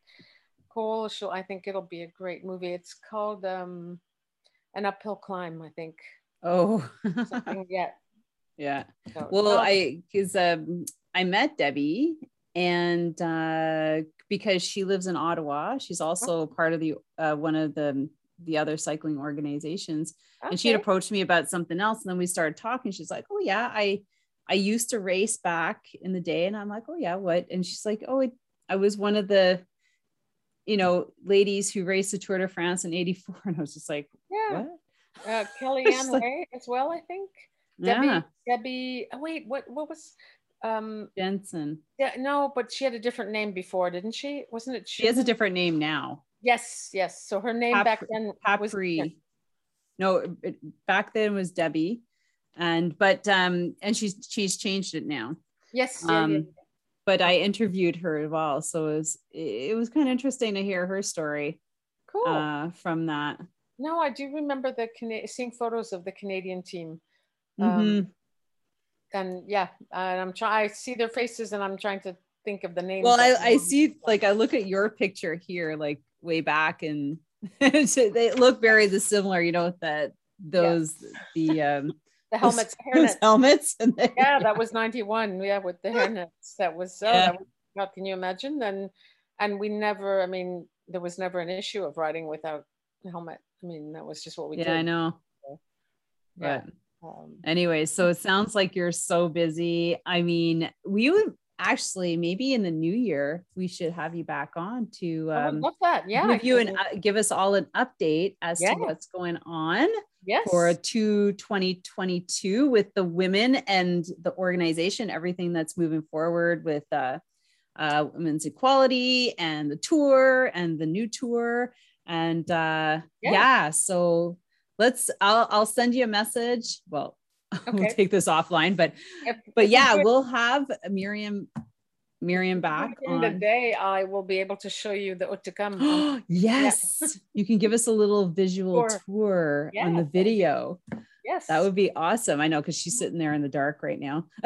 cool. She'll, I think it'll be a great movie. It's called um, An Uphill Climb, I think. Oh. (laughs) Yeah. yeah. so- Well, no, I because um, I met Debbie and uh, because she lives in Ottawa, she's also part of the uh, one of the the other cycling organizations. And she had approached me about something else, and then we started talking. She's like, "Oh yeah, I I used to race back in the day," and I'm like, "Oh yeah, what?" And she's like, "Oh, it, I was one of the." You know, ladies who raced the Tour de France in '84, (laughs) and I was just like, yeah. "What?" Uh, (laughs) Kellyanne like- as well, I think. Debbie, Yeah, Debbie. Oh, wait, what? What was? Um, Jensen. yeah, no, but she had a different name before, didn't she? Wasn't it? She has a different name now. Yes, yes. So her name back Papri- then was Papri. No, it, back then was Debbie, and but um, and she's she's changed it now. Yes, yeah, yeah. Um, but I interviewed her as well, so it was it was kind of interesting to hear her story cool. uh, from that. no, I do remember the Cana- seeing photos of the Canadian team. Um, Mhm. And yeah, and I'm trying. I see their faces, and I'm trying to think of the names. Well, I, I see like I look at your picture here, like way back, and so (laughs) they look very the similar. You know that those the um (laughs) the helmets, (laughs) those hairnets. helmets, and they, yeah, that was 91. Yeah, with the hairnets. That was, oh, Yeah. can you imagine? And and we never, I mean, there was never an issue of riding without helmet. I mean, that was just what we yeah, did. I know. Yeah. But Um, anyway, so it sounds like you're so busy. I mean, we would actually maybe in the new year we should have you back on to um, love that. Yeah. give you I an uh, give us all an update as to what's going on yes. for 2 2022 with the women and the organization, everything that's moving forward with uh, uh, women's equality and the tour and the new tour. And uh, Yeah. yeah, so let's, I'll, I'll send you a message. Well, (laughs) okay. we'll take this offline. But if, but yeah, we'll have Miriam Miriam back in the day. I will be able to show you the Hautacam. (gasps) yes, yeah. you can give us a little visual tour, tour yeah. on the video. Yes, that would be awesome. I know because she's sitting there in the dark right now. (laughs)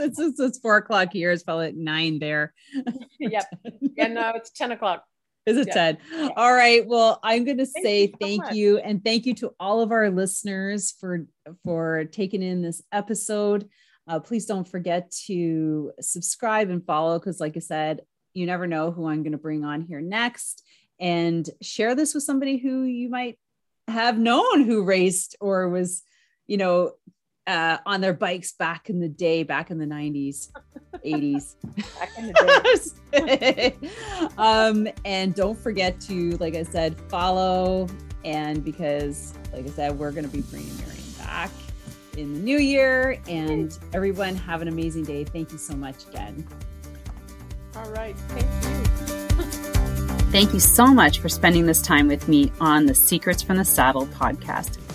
it's, it's, it's, four o'clock here. It's probably nine there. (laughs) yep. Yeah, no, it's 10 o'clock. Is it yeah. 10? Yeah. All right. Well, I'm going to say you thank so you and thank you to all of our listeners for for taking in this episode. Uh, please don't forget to subscribe and follow because, like I said, you never know who I'm going to bring on here next. And share this with somebody who you might have known who raced or was, you know, uh, on their bikes back in the day, back in the 90s, 80s. back in the day. (laughs) um, and don't forget to, like I said, follow. And because, like I said, we're going to be bringing Miriam back in the new year. And everyone, have an amazing day. Thank you so much again. All right. Thank you. Thank you so much for spending this time with me on the Secrets from the Saddle podcast